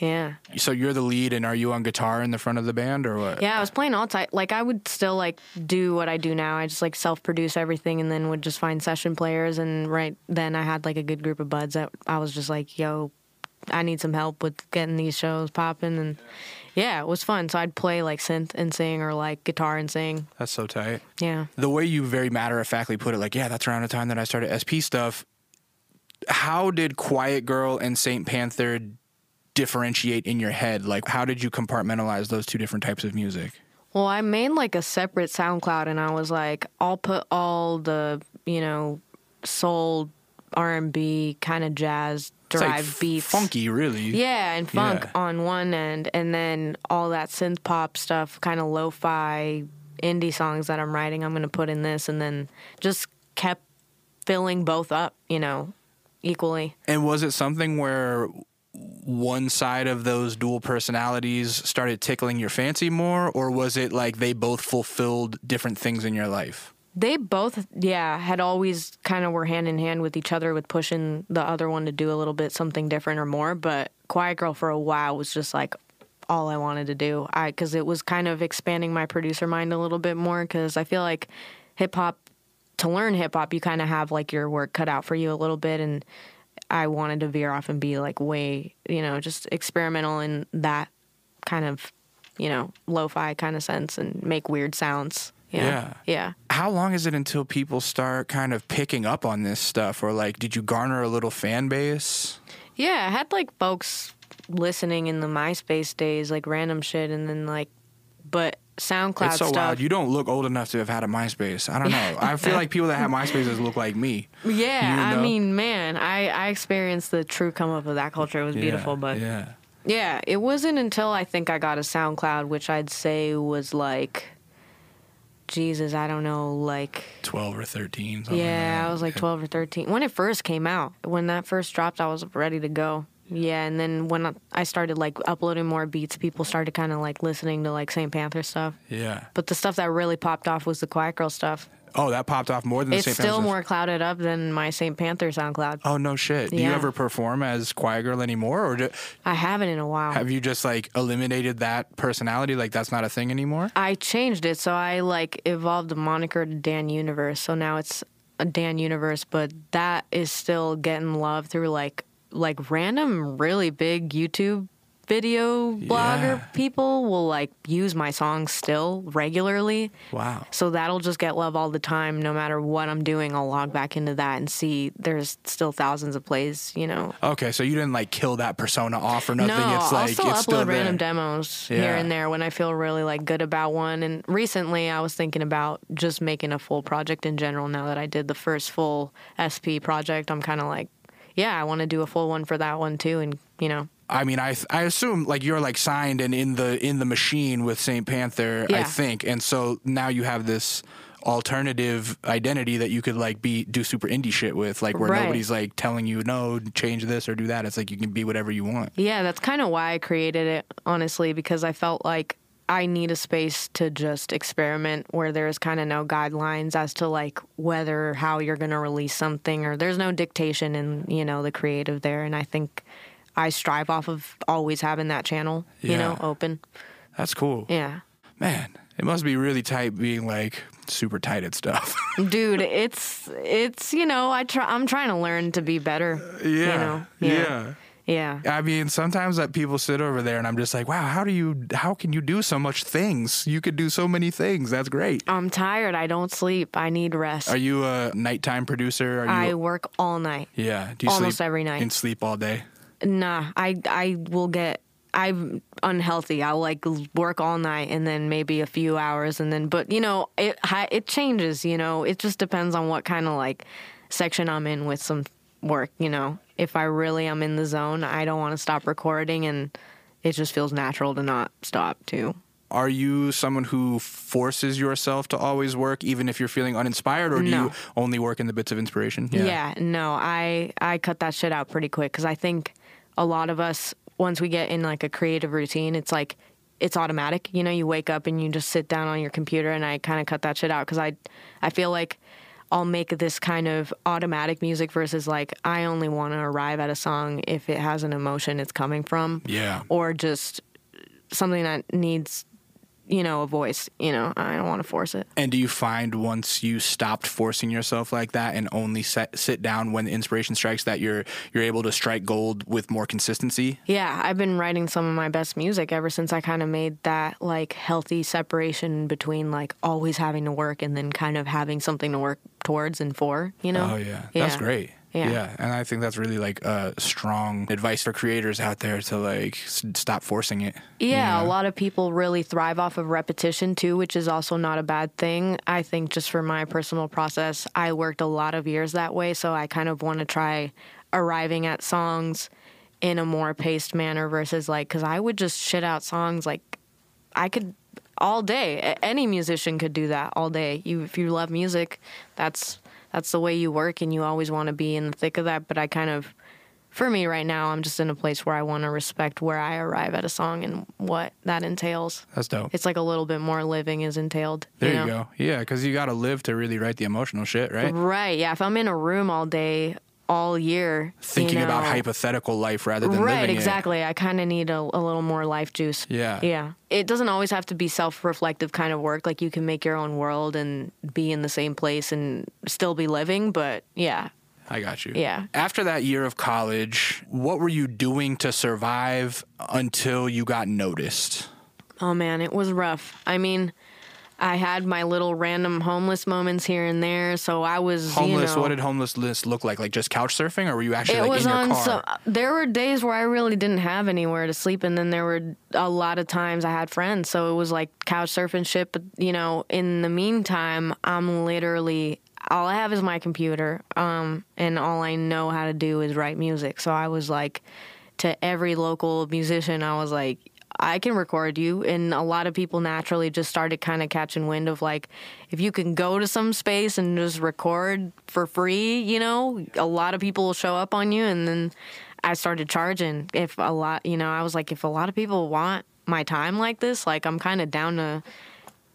Speaker 2: Yeah.
Speaker 1: So you're the lead and are you on guitar in the front of the band or what?
Speaker 2: Yeah, I was playing all type. Like I would still like do what I do now. I just like self produce everything, and then would just find session players. And right then, I had like a good group of buds that I was just like, "Yo, I need some help with getting these shows popping." And yeah, it was fun. So I'd play like synth and sing, or like guitar and sing.
Speaker 1: That's so tight.
Speaker 2: Yeah.
Speaker 1: the way you very matter of factly put it, like, yeah, that's around the time that I started SP stuff. How did Quiet Girl and Saint Panther differentiate in your head? Like, how did you compartmentalize those two different types of music?
Speaker 2: Well, I made like a separate SoundCloud, and I was like, I'll put all the you know soul, R and B, kind of jazz
Speaker 1: It's like
Speaker 2: beats,
Speaker 1: funky, really.
Speaker 2: Yeah, and funk
Speaker 1: Yeah.
Speaker 2: on one end, and then all that synth pop stuff, kind of lo-fi indie songs that I'm writing. I'm gonna put in this, and then just kept filling both up, you know, equally.
Speaker 1: And was it something where one side of those dual personalities started tickling your fancy more, or was it like they both fulfilled different things in your life?
Speaker 2: They both, yeah, had always kind of were hand in hand with each other with pushing the other one to do a little bit something different or more. But Quiet Girl for a while was just like all I wanted to do. I because it was kind of expanding my producer mind a little bit more because I feel like hip hop to learn hip hop you kind of have like your work cut out for you a little bit and I wanted to veer off and be like way you know just experimental in that kind of you know lo-fi kind of sense and make weird sounds. You know?
Speaker 1: Yeah.
Speaker 2: Yeah.
Speaker 1: How long is it until people start kind of picking up on this stuff, or like, did you garner a little fan base?
Speaker 2: Yeah, I had like folks listening in the MySpace days, like random shit, and then like, but SoundCloud
Speaker 1: it's so
Speaker 2: stuff.
Speaker 1: wild. You don't look old enough to have had a MySpace. I don't know. [LAUGHS] I feel like people that have MySpaces look like me.
Speaker 2: yeah,
Speaker 1: you
Speaker 2: I mean, man, I I experienced the true come up of that culture. It was beautiful, but yeah.
Speaker 1: yeah.
Speaker 2: it wasn't until I think I got a SoundCloud, which I'd say was like, Jesus, I don't know, like.
Speaker 1: 12 or 13. something
Speaker 2: Yeah,
Speaker 1: like
Speaker 2: I was like 12 or 13. When it first came out, when that first dropped, I was ready to go. Yeah, and then when I started like uploading more beats, people started kind of like listening to like St. Panther stuff.
Speaker 1: Yeah.
Speaker 2: But the stuff that really popped off was the Quiet Girl stuff.
Speaker 1: Oh, that popped off more than the
Speaker 2: It's
Speaker 1: St.
Speaker 2: still
Speaker 1: Panther.
Speaker 2: more clouded up than my St. Panther SoundCloud.
Speaker 1: Oh no shit! Do you ever perform as Quiet Girl anymore, or do,
Speaker 2: I haven't in a while.
Speaker 1: have you just like eliminated that personality? Like that's not a thing anymore?
Speaker 2: I changed it, so I like evolved the moniker to Dan Universe. So now it's a Dan Universe, but that is still getting love through like like random really big YouTube video blogger
Speaker 1: Yeah.
Speaker 2: people will like use my songs still regularly.
Speaker 1: Wow.
Speaker 2: So that'll just get love all the time no matter what I'm doing. I'll log back into that and see there's still thousands of plays, you know.
Speaker 1: Okay, so you didn't like kill that persona off or nothing.
Speaker 2: No,
Speaker 1: it's
Speaker 2: I'll
Speaker 1: like
Speaker 2: still
Speaker 1: it's
Speaker 2: upload
Speaker 1: still
Speaker 2: random demos here and there when I feel really like good about one. And recently, I was thinking about just making a full project in general. Now that I did the first full SP project, I'm kind of like, yeah, I want to do a full one for that one too, and you know,
Speaker 1: I mean, I I assume like you're like signed and in the in the machine with Saint Panther, I think, and so now you have this alternative identity that you could like be do super indie shit with, like where
Speaker 2: Right.
Speaker 1: nobody's like telling you no, change this or do that. It's like you can be whatever you want.
Speaker 2: Yeah, that's kind of why I created it, honestly, because I felt like I need a space to just experiment where there's kind of no guidelines as to like whether or how you're going to release something or there's no dictation in, you know, the creative there. And I think I strive off of always having that channel, you know, open.
Speaker 1: That's cool,
Speaker 2: Yeah.
Speaker 1: man. It must be really tight being like super tight at stuff. [LAUGHS]
Speaker 2: Dude, it's, it's, you know, I try, I'm trying to learn to be better.
Speaker 1: yeah,
Speaker 2: You know?
Speaker 1: yeah.
Speaker 2: Yeah.
Speaker 1: I mean, sometimes that people sit over there and I'm just like, wow, how do you, how can you do so much things? You could do so many things. That's great.
Speaker 2: I'm tired. I don't sleep. I need rest.
Speaker 1: Are you a nighttime producer? Are you?
Speaker 2: I work all night.
Speaker 1: yeah. Do you
Speaker 2: almost
Speaker 1: sleep
Speaker 2: every night.
Speaker 1: and sleep all day?
Speaker 2: Nah, I I will get I'm unhealthy. I'll like work all night and then maybe a few hours and then but you know, it it changes, you know. It just depends on what kind of like section I'm in with some work, you know. If I really am in the zone, I don't want to stop recording and it just feels natural to not stop too.
Speaker 1: Are you someone who forces yourself to always work, even if you're feeling uninspired, or do
Speaker 2: No.
Speaker 1: you only work in the bits of inspiration?
Speaker 2: Yeah. Yeah. no, I I cut that shit out pretty quick because I think a lot of us once we get in like a creative routine, it's like it's automatic. You know, you wake up and you just sit down on your computer, and I kind of cut that shit out because I I feel like I'll make this kind of automatic music versus like I only want to arrive at a song if it has an emotion it's coming from,
Speaker 1: Yeah.
Speaker 2: or just something that needs you know a voice. You know, I don't want to force it.
Speaker 1: And do you find once you stopped forcing yourself like that and only set, sit down when inspiration strikes that you're you're able to strike gold with more consistency?
Speaker 2: Yeah, I've been writing some of my best music ever since I kind of made that like healthy separation between like always having to work and then kind of having something to work towards and for, you know?
Speaker 1: Oh yeah, yeah, that's great.
Speaker 2: Yeah.
Speaker 1: and I think that's really like uh, strong advice for creators out there to like s- stop forcing it.
Speaker 2: Yeah,
Speaker 1: you
Speaker 2: a lot of people really thrive off of repetition too, which is also not a bad thing. I think just for my personal process, I worked a lot of years that way, so I kind of want to try arriving at songs in a more paced manner versus like cuz I would just shit out songs like I could all day. Any musician could do that all day. You if you love music, that's that's the way you work and you always want to be in the thick of that, but I kind of for me right now, I'm just in a place where I want to respect where I arrive at a song and what that entails.
Speaker 1: That's dope.
Speaker 2: It's like a little bit more living is entailed.
Speaker 1: There you,
Speaker 2: know?
Speaker 1: go. Yeah, because you got to live to really write the emotional shit, right?
Speaker 2: Right. Yeah. If I'm in a room all day, all year, you
Speaker 1: Thinking about hypothetical life rather than
Speaker 2: Right,
Speaker 1: living it.
Speaker 2: exactly. I kind of need a, a little more life juice.
Speaker 1: Yeah.
Speaker 2: Yeah. It doesn't always have to be self reflective kind of work. Like you can make your own world and be in the same place and still be living. But yeah.
Speaker 1: I got you.
Speaker 2: Yeah.
Speaker 1: After that year of college, what were you doing to survive until you got noticed?
Speaker 2: Oh man, it was rough. I mean, I had my little random homeless moments here and there. So I was
Speaker 1: Homeless.
Speaker 2: You know,
Speaker 1: what did homelessness look like? Like just couch surfing, or were you actually
Speaker 2: it
Speaker 1: like
Speaker 2: was
Speaker 1: in your
Speaker 2: on
Speaker 1: car?
Speaker 2: some there were days where i really didn't have anywhere to sleep and then there were a lot of times i had friends so it was like couch surfing shit but you know in the meantime i'm literally all i have is my computer um, and all i know how to do is write music so i was like to every local musician i was like I can record you. And a lot of people naturally just started kind of catching wind of like, if you can go to some space and just record for free, you know, a lot of people will show up on you. And then I started charging. If a lot, you know, I was like, if a lot of people want my time like this, like I'm kind of down to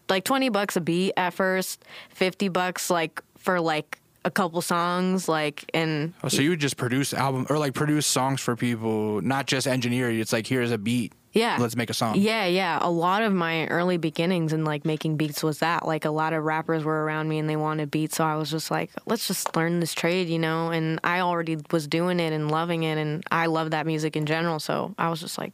Speaker 2: like 20 bucks a beat at first, 50 bucks like for like a couple songs, like, and
Speaker 1: Oh, so you would just produce album or like produce songs for people, not just engineer. It's like here's a beat.
Speaker 2: Yeah.
Speaker 1: Let's make a song.
Speaker 2: Yeah, yeah. A lot of my early beginnings in like making beats was that. Like a lot of rappers were around me and they wanted beats, so I was just like, let's just learn this trade, you know. And I already was doing it and loving it, and I love that music in general. So I was just like,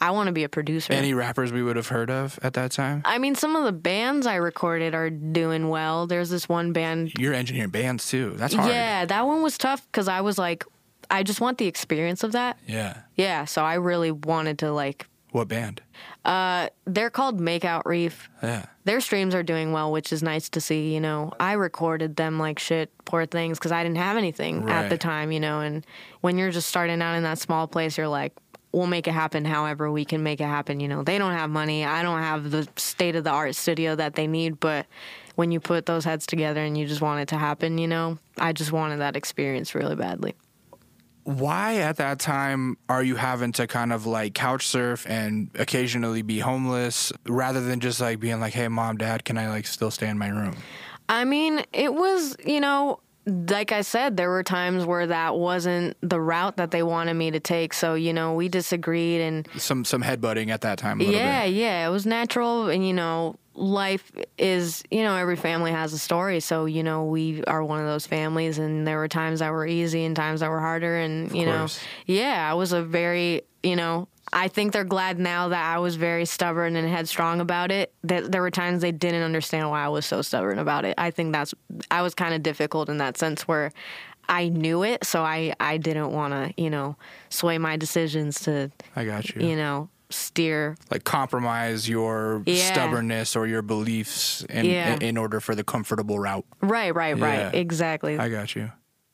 Speaker 2: I want to be a producer.
Speaker 1: Any rappers we would have heard of at that time?
Speaker 2: I mean, some of the bands I recorded are doing well. There's this one band.
Speaker 1: You're engineering bands too. That's hard.
Speaker 2: Yeah, that one was tough because I was like, I just want the experience of that.
Speaker 1: Yeah.
Speaker 2: Yeah, so I really wanted to like
Speaker 1: What band?
Speaker 2: Uh, they're called Makeout Reef.
Speaker 1: Yeah.
Speaker 2: Their streams are doing well, which is nice to see. You know, I recorded them like shit, poor things, because I didn't have anything at the time. You know, and when you're just starting out in that small place, you're like, we'll make it happen however we can make it happen. You know, they don't have money. I don't have the state of the art studio that they need, but when you put those heads together and you just want it to happen, you know, I just wanted that experience really badly.
Speaker 1: Why at that time are you having to kind of like couch surf and occasionally be homeless rather than just like being like, hey, mom, dad, can I like still stay in my room?
Speaker 2: I mean, it was, you know, like I said, there were times where that wasn't the route that they wanted me to take. So, you know, we disagreed and
Speaker 1: Some some headbutting at that time. A
Speaker 2: yeah,
Speaker 1: bit.
Speaker 2: yeah, it was natural. And, you know, life is, you know, every family has a story. So, you know, we are one of those families. And there were times that were easy and times that were harder. And, you know, yeah, I was a very, you know, I think they're glad now that I was very stubborn and headstrong about it. That there were times they didn't understand why I was so stubborn about it. I think that's I was kind of difficult in that sense where I knew it, so I I didn't want to, you know, sway my decisions to,
Speaker 1: I got you.
Speaker 2: you know, steer.
Speaker 1: Like compromise your
Speaker 2: Yeah.
Speaker 1: stubbornness or your beliefs in,
Speaker 2: Yeah.
Speaker 1: in, in order for the comfortable route.
Speaker 2: Right, right,
Speaker 1: Yeah.
Speaker 2: right. Exactly.
Speaker 1: I got you.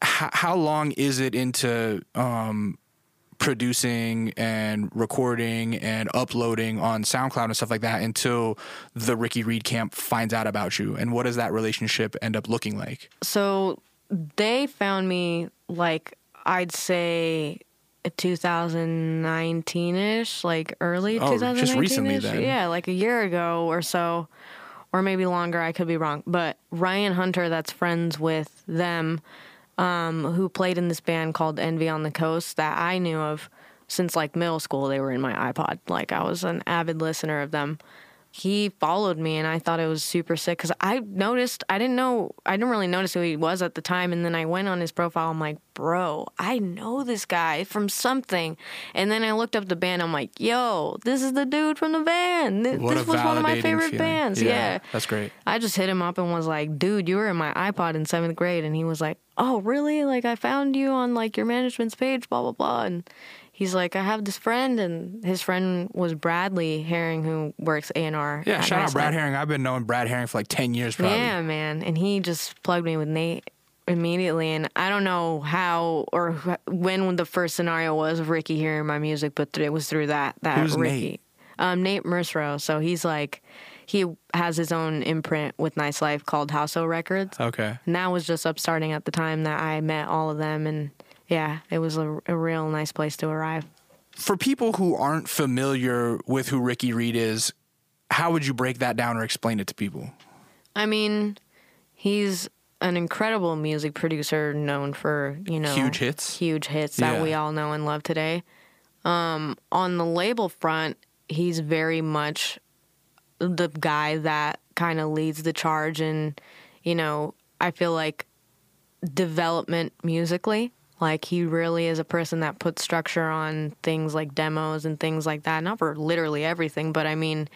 Speaker 1: H- how long is it into um, producing and recording and uploading on SoundCloud and stuff like that until the Ricky Reed camp finds out about you? And what does that relationship end up looking like?
Speaker 2: so they found me like I'd say 2019ish, like early
Speaker 1: Oh,
Speaker 2: 2019ish.
Speaker 1: just recently then.
Speaker 2: Yeah, like a year ago or so, or maybe longer. I could be wrong. But Ryan Hunter, that's friends with them, um, who played in this band called Envy on the Coast that I knew of since like middle school. They were in my iPod. Like I was an avid listener of them. He followed me, and I thought it was super sick because I noticed I didn't know I didn't really notice who he was at the time, and then I went on his profile. I'm like, bro, I know this guy from something, and then I looked up the band. I'm like, yo, this is the dude from the band. Th- This was one of my favorite
Speaker 1: feeling.
Speaker 2: bands. yeah.
Speaker 1: That's great.
Speaker 2: I just hit him up and was like, dude, you were in my iPod in seventh grade. And he was like, oh, really? Like, I found you on like your management's page, blah, blah, blah. And he's like, I have this friend. And his friend was Bradley Herring, who works A&R.
Speaker 1: Yeah, shout out Brad Herring. I've been knowing Brad Herring for like 10 years probably.
Speaker 2: Yeah, man. And he just plugged me with Nate immediately. And I don't know how or wh- when the first scenario was of Ricky hearing my music, but it was through that. That
Speaker 1: Who's
Speaker 2: Ricky.
Speaker 1: Nate?
Speaker 2: Um, Nate Mercereau. So he's like, he has his own imprint with Nice Life called House O Records.
Speaker 1: Okay.
Speaker 2: And that was just upstarting at the time that I met all of them. And yeah, it was a, a real nice place to arrive.
Speaker 1: For people who aren't familiar with who Ricky Reed is, how would you break that down or explain it to people?
Speaker 2: I mean, he's an incredible music producer known for, you know,
Speaker 1: Huge hits?
Speaker 2: Huge hits
Speaker 1: Yeah.
Speaker 2: that we all know and love today. Um, on the label front, he's very much the guy that kind of leads the charge and, you know, I feel like development musically. Like he really is a person that puts structure on things like demos and things like that. Not for literally everything, but I mean,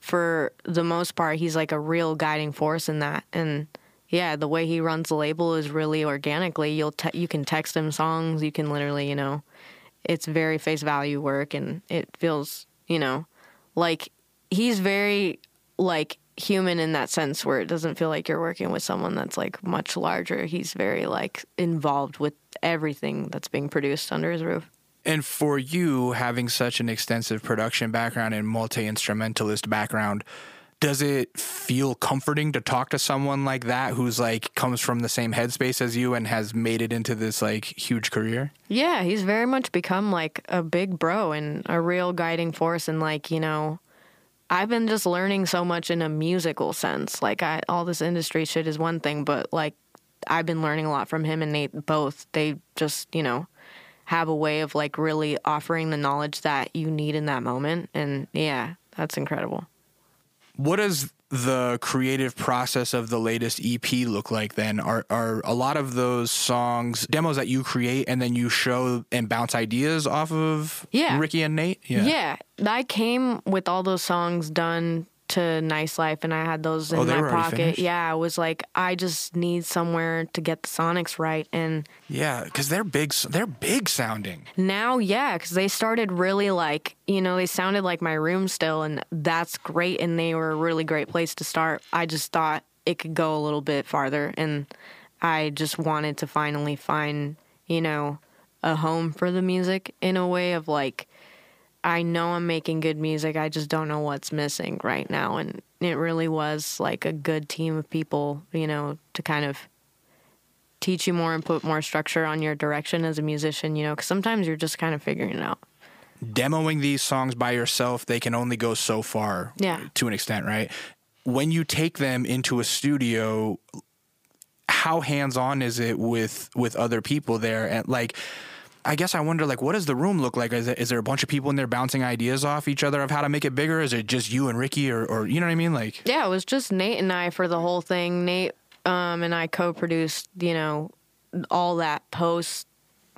Speaker 2: for the most part, he's like a real guiding force in that. And yeah, the way he runs the label is really organically. You'll te- you can text him songs. You can literally, you know, it's very face value work, and it feels, you know, like he's very like human in that sense where it doesn't feel like you're working with someone that's like much larger. He's very like involved with everything that's being produced under his roof.
Speaker 1: And for you, having such an extensive production background and multi instrumentalist background, does it feel comforting to talk to someone like that who's like comes from the same headspace as you and has made it into this like huge career?
Speaker 2: Yeah, he's very much become like a big bro and a real guiding force. And like, you know, I've been just learning so much in a musical sense. Like, I, all this industry shit is one thing, but like, I've been learning a lot from him and Nate both. They just, you know, have a way of like really offering the knowledge that you need in that moment. And yeah, that's incredible.
Speaker 1: What the creative process of the latest EP look like then? Are are a lot of those songs demos that you create and then you show and bounce ideas off of
Speaker 2: Yeah.
Speaker 1: Ricky and Nate?
Speaker 2: Yeah. Yeah. I came with all those songs done to Nice Life and I had those oh, in
Speaker 1: Oh,
Speaker 2: my pocket.
Speaker 1: finished?
Speaker 2: Yeah, I was like, I just need somewhere to get the sonics right. And
Speaker 1: Yeah, because they're big. They're big sounding.
Speaker 2: now, yeah, because they started really like, you know, they sounded like my room still, and that's great. And they were a really great place to start. I just thought it could go a little bit farther. And I just wanted to finally find, you know, a home for the music in a way of like, I know I'm making good music. I just don't know what's missing right now. And it really was like a good team of people, you know, to kind of teach you more and put more structure on your direction as a musician, you know, because sometimes you're just kind of figuring it out.
Speaker 1: Demoing these songs by yourself, they can only go so far.
Speaker 2: Yeah.
Speaker 1: To an extent, right? When you take them into a studio, how hands on is it with with other people there? And like. I guess I wonder, like, what does the room look like? Is, it, is there a bunch of people in there bouncing ideas off each other of how to make it bigger? Is it just you and Ricky, or, or you know what I mean? Like,
Speaker 2: Yeah, it was just Nate and I for the whole thing. Nate um, and I co-produced, you know, all that post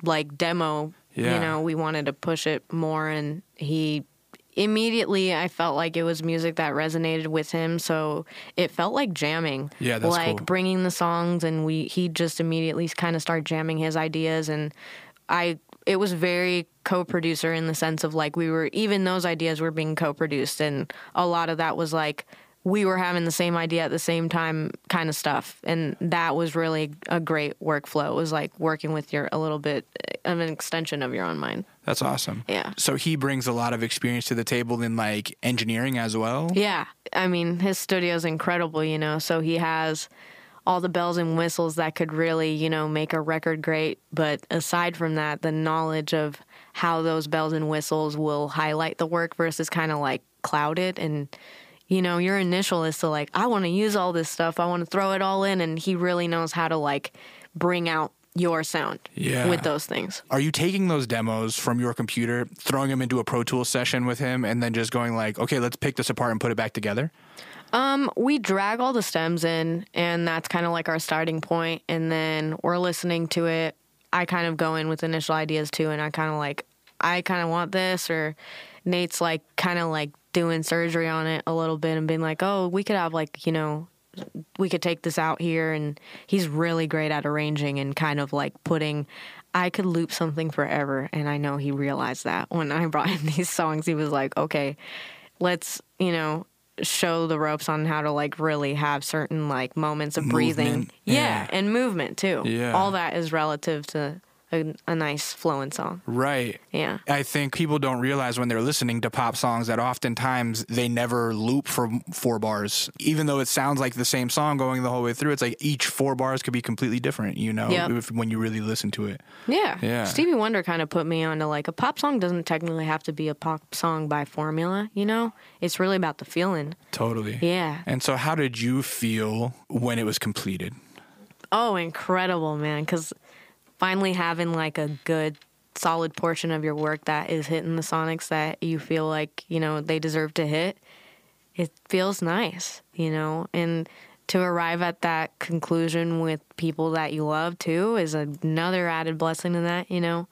Speaker 2: like demo.
Speaker 1: Yeah.
Speaker 2: You know, we wanted to push it more, and he immediately I felt like it was music that resonated with him, so it felt like jamming.
Speaker 1: Yeah, that's
Speaker 2: like
Speaker 1: cool.
Speaker 2: bringing the songs, and we he just immediately kind of started jamming his ideas, and I it was very co-producer in the sense of like we were even those ideas were being co-produced, and a lot of that was like we were having the same idea at the same time kind of stuff and that was really a great workflow it was like working with your a little bit eh, of an extension of your own mind
Speaker 1: that's awesome.
Speaker 2: Yeah.
Speaker 1: So he brings a lot of experience to the table in like engineering as well.
Speaker 2: yeah i mean his studio's incredible you know so he has all the bells and whistles that could really you know make a record great. But aside from that the knowledge of how those bells and whistles will highlight the work versus kind of like cloud it. And you know your initial is to like i want to use all this stuff. I want to throw it all in. And he really knows how to like bring out your sound
Speaker 1: Yeah.
Speaker 2: with those things.
Speaker 1: Are you taking those demos from your computer, throwing them into a Pro Tools session with him, and then just going like, okay, let's pick this apart and put it back together?
Speaker 2: Um, we drag all the stems in, and that's kind of like our starting point. And then we're listening to it. I kind of go in with initial ideas too, and I kind of like, I kind of want this, or Nate's like kind of like doing surgery on it a little bit and being like, oh, we could have like, you know, we could take this out here. And he's really great at arranging and kind of like putting, I could loop something forever. And I know he realized that when I [LAUGHS] brought him these songs, he was like, okay, let's, you know, show the ropes on how to like really have certain like moments of breathing. Yeah,
Speaker 1: yeah.
Speaker 2: and movement too.
Speaker 1: Yeah.
Speaker 2: All that is relative to a, a nice flowing song.
Speaker 1: Right.
Speaker 2: Yeah.
Speaker 1: I think people don't realize when they're listening to pop songs that oftentimes they never loop for four bars. Even though it sounds like the same song going the whole way through, it's like each four bars could be completely different, you know,
Speaker 2: Yep.
Speaker 1: if, when you really listen to it.
Speaker 2: Yeah.
Speaker 1: Yeah.
Speaker 2: Stevie Wonder kind of put me onto like a pop song doesn't technically have to be a pop song by formula, you know? It's really about the feeling.
Speaker 1: Totally.
Speaker 2: Yeah.
Speaker 1: And so, how did you feel when it was completed?
Speaker 2: Oh, incredible, man. Because finally having like a good, solid portion of your work that is hitting the sonics that you feel like, you know, they deserve to hit, it feels nice, you know? And to arrive at that conclusion with people that you love too is another added blessing to that, you know?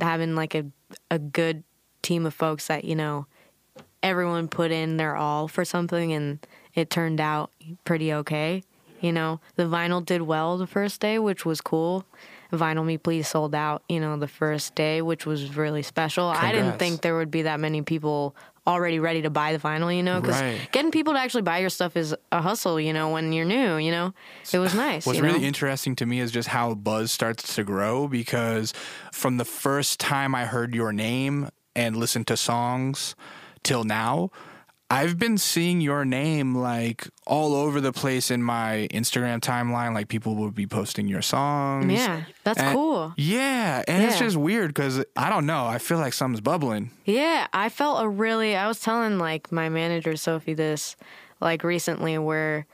Speaker 2: Having like a, a good team of folks that, you know, everyone put in their all for something and it turned out pretty okay. You know, the vinyl did well the first day, which was cool. Vinyl Me Please sold out, you know, the first day, which was really special. I didn't think there would be that many people already ready to buy the vinyl, you know, because
Speaker 1: Right.
Speaker 2: getting people to actually buy your stuff is a hustle, you know, when you're new, you know. It was nice.
Speaker 1: What's
Speaker 2: you know?
Speaker 1: really interesting to me is just how buzz starts to grow because from the first time I heard your name and listened to songs till now, I've been seeing your name like all over the place in my Instagram timeline. Like people will be posting your songs.
Speaker 2: Yeah, that's
Speaker 1: And-
Speaker 2: cool.
Speaker 1: Yeah, and it's just weird because I don't know. I feel like something's bubbling.
Speaker 2: Yeah, I felt a really. I was telling like my manager Sophie this, like recently, where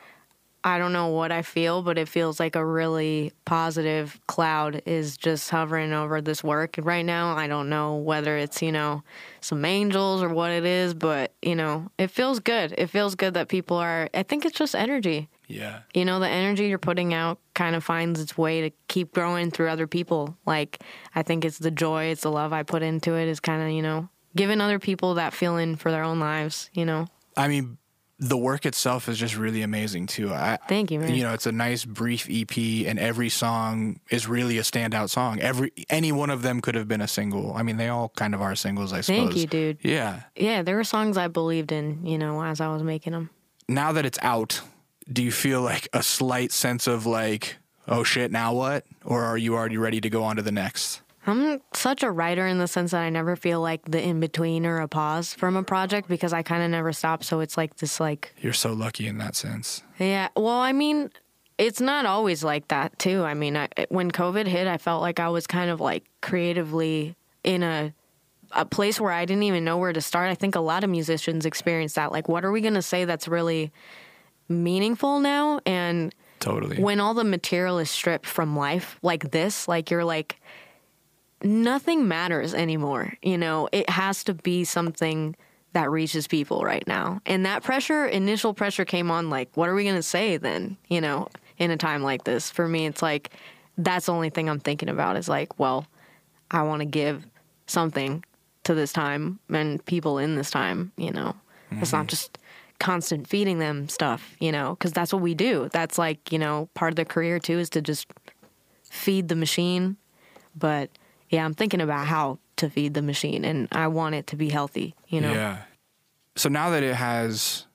Speaker 2: I don't know what I feel, but it feels like a really positive cloud is just hovering over this work right now. I don't know whether it's you know some angels or what it is, but you know it feels good. It feels good that people are. I think it's just energy.
Speaker 1: Yeah.
Speaker 2: You know, the energy you're putting out kind of finds its way to keep growing through other people. Like, I think it's the joy, it's the love I put into it is kind of, you know, giving other people that feeling for their own lives, you know?
Speaker 1: I mean, the work itself is just really amazing too. I,
Speaker 2: Thank you, man.
Speaker 1: You know, it's a nice brief EP, and every song is really a standout song. Every any one of them could have been a single. I mean, they all kind of are singles, I suppose.
Speaker 2: Thank you, dude.
Speaker 1: Yeah.
Speaker 2: Yeah, there were songs I believed in, you know, as I was making them.
Speaker 1: Now that it's out, do you feel like a slight sense of like, oh shit, now what? Or are you already ready to go on to the next?
Speaker 2: I'm such a writer in the sense that I never feel like the in between or a pause from a project because I kind of never stop. So it's like this, like,
Speaker 1: You're so lucky in that sense.
Speaker 2: yeah. Well, I mean, it's not always like that too. I mean, I, when COVID hit, I felt like I was kind of like creatively in a a place where I didn't even know where to start. I think a lot of musicians experience that. Like, what are we gonna say that's really meaningful now? And
Speaker 1: Totally.
Speaker 2: when all the material is stripped from life like this like you're like nothing matters anymore you know? It has to be something that reaches people right now. And that pressure initial pressure came on like what are we going to say then you know in a time like this? For me it's like that's the only thing i'm thinking about is like well i want to give something to this time and people in this time you know? It's not mm-hmm. just constant feeding them stuff you know? Because that's what we do. That's like you know part of the career too is to just feed the machine. But yeah i'm thinking about how to feed the machine and i want it to be healthy you know
Speaker 1: Yeah. So now that it has,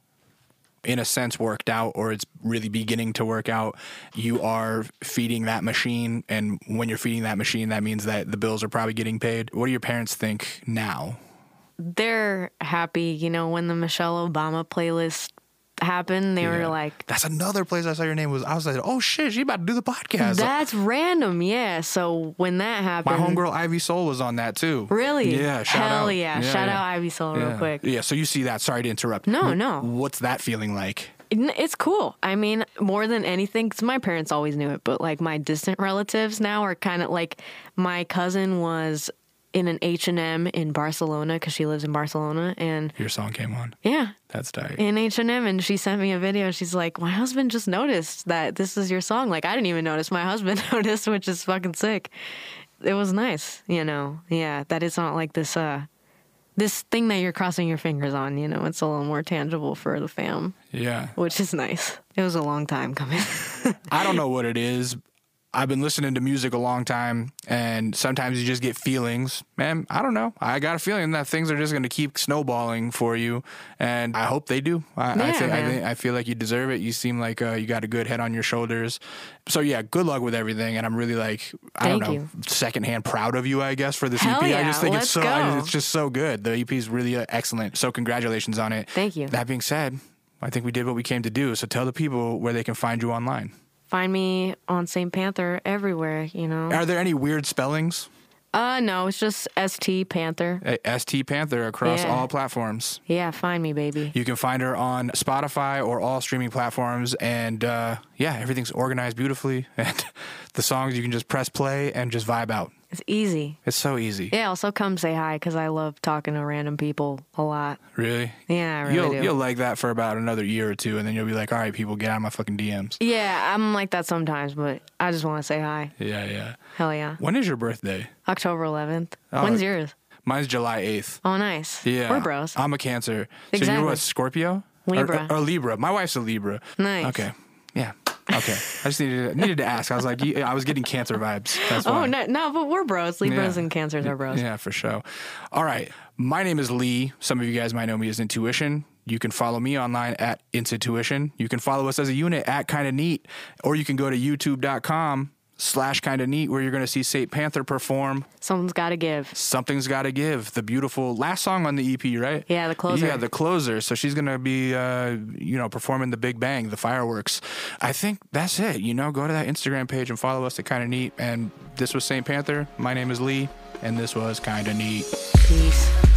Speaker 1: in a sense, worked out, or it's really beginning to work out, you are feeding that machine. And when you're feeding that machine, that means that the bills are probably getting paid. What do your parents think now?
Speaker 2: they're happy you know when the michelle obama playlist happened they
Speaker 1: Yeah.
Speaker 2: were like
Speaker 1: That's another place I saw your name was. I was like, oh shit, she about to do the podcast.
Speaker 2: that's random yeah so when that happened, My
Speaker 1: homegirl Ivy Sole was on that too.
Speaker 2: really
Speaker 1: Yeah. Shout
Speaker 2: hell
Speaker 1: out.
Speaker 2: yeah. shout out ivy sole
Speaker 1: yeah.
Speaker 2: real quick
Speaker 1: Yeah. So you see that? Sorry to interrupt.
Speaker 2: No,
Speaker 1: Wh-
Speaker 2: no.
Speaker 1: What's that feeling like?
Speaker 2: It's cool. I mean, more than anything, because my parents always knew it, but like my distant relatives now are kind of like my cousin was in an H and M in Barcelona because she lives in Barcelona, and
Speaker 1: Your song came on.
Speaker 2: yeah,
Speaker 1: That's tight.
Speaker 2: in H and M, and she sent me a video. She's like, "My husband just noticed that this is your song." Like I didn't even notice. My husband [LAUGHS] noticed, which is fucking sick. It was nice, you know. Yeah, that it's not like this. uh this thing that you're crossing your fingers on, you know, it's a little more tangible for the fam
Speaker 1: yeah.
Speaker 2: which is nice. It was a long time coming. [LAUGHS]
Speaker 1: I don't know what it is. I've been listening to music a long time, and sometimes you just get feelings. Man, I don't know. I got a feeling that things are just going to keep snowballing for you, and I hope they do. I, I,
Speaker 2: Yeah,
Speaker 1: think, I, think, I feel like you deserve it. You seem like uh, you got a good head on your shoulders. So yeah, good luck with everything. And I'm really like, I
Speaker 2: Thank
Speaker 1: don't know,
Speaker 2: you.
Speaker 1: secondhand proud of you, I guess, for this
Speaker 2: Hell
Speaker 1: EP. I just think it's
Speaker 2: let's
Speaker 1: so, I- it's just so good. The EP is really uh, excellent. So congratulations on it.
Speaker 2: Thank you.
Speaker 1: That being said, I think we did what we came to do. So tell the people where they can find you online.
Speaker 2: Find me on St. Panther everywhere, you know.
Speaker 1: Are there any weird spellings?
Speaker 2: Uh no, it's just ST Panther.
Speaker 1: Uh, ST Panther across
Speaker 2: Yeah.
Speaker 1: all platforms.
Speaker 2: Yeah, find me, baby.
Speaker 1: You can find her on Spotify or all streaming platforms. And uh, yeah, everything's organized beautifully. [LAUGHS] And the songs you can just press play and just vibe out.
Speaker 2: It's easy.
Speaker 1: It's so easy.
Speaker 2: Yeah, also come say hi because I love talking to random people a lot.
Speaker 1: Really?
Speaker 2: Yeah, I really
Speaker 1: you'll,
Speaker 2: do.
Speaker 1: you'll like that for about another year or two. And then you'll be like, all right, people, get out of my fucking DMs.
Speaker 2: Yeah, I'm like that sometimes, but I just want to say hi.
Speaker 1: Yeah, yeah.
Speaker 2: Hell yeah.
Speaker 1: When is your birthday?
Speaker 2: October 11th.
Speaker 1: Oh,
Speaker 2: When's yours?
Speaker 1: Mine's July 8th.
Speaker 2: Oh, nice.
Speaker 1: Yeah.
Speaker 2: We're bros.
Speaker 1: I'm a Cancer. Exactly. So you're a Scorpio? Or-
Speaker 2: Libra.
Speaker 1: Or, or Libra. My wife's a Libra.
Speaker 2: Nice.
Speaker 1: Okay. Yeah. Okay. I just needed to, needed to ask. I was like, I was getting Cancer vibes. That's
Speaker 2: Oh no, no, but we're bros. Libras
Speaker 1: Yeah.
Speaker 2: and Cancers are bros.
Speaker 1: Yeah, for sure. All right. My name is Lee. Some of you guys might know me as Intuition. You can follow me online at Intuition. You can follow us as a unit at Kinda Neat, or you can go to youtube.com slash Kinda Neat where you're going to see St. Panther perform
Speaker 2: Someone's got to give.
Speaker 1: Something's Gotta Give, the beautiful last song on the EP, right?
Speaker 2: Yeah, the closer.
Speaker 1: Yeah, the closer. So she's gonna be, uh, you know, performing the Big Bang, the fireworks. I think that's it. You know, go to that Instagram page and follow us at Kinda Neat. And this was St. Panther. My name is Lee, and this was Kinda Neat.
Speaker 2: Peace.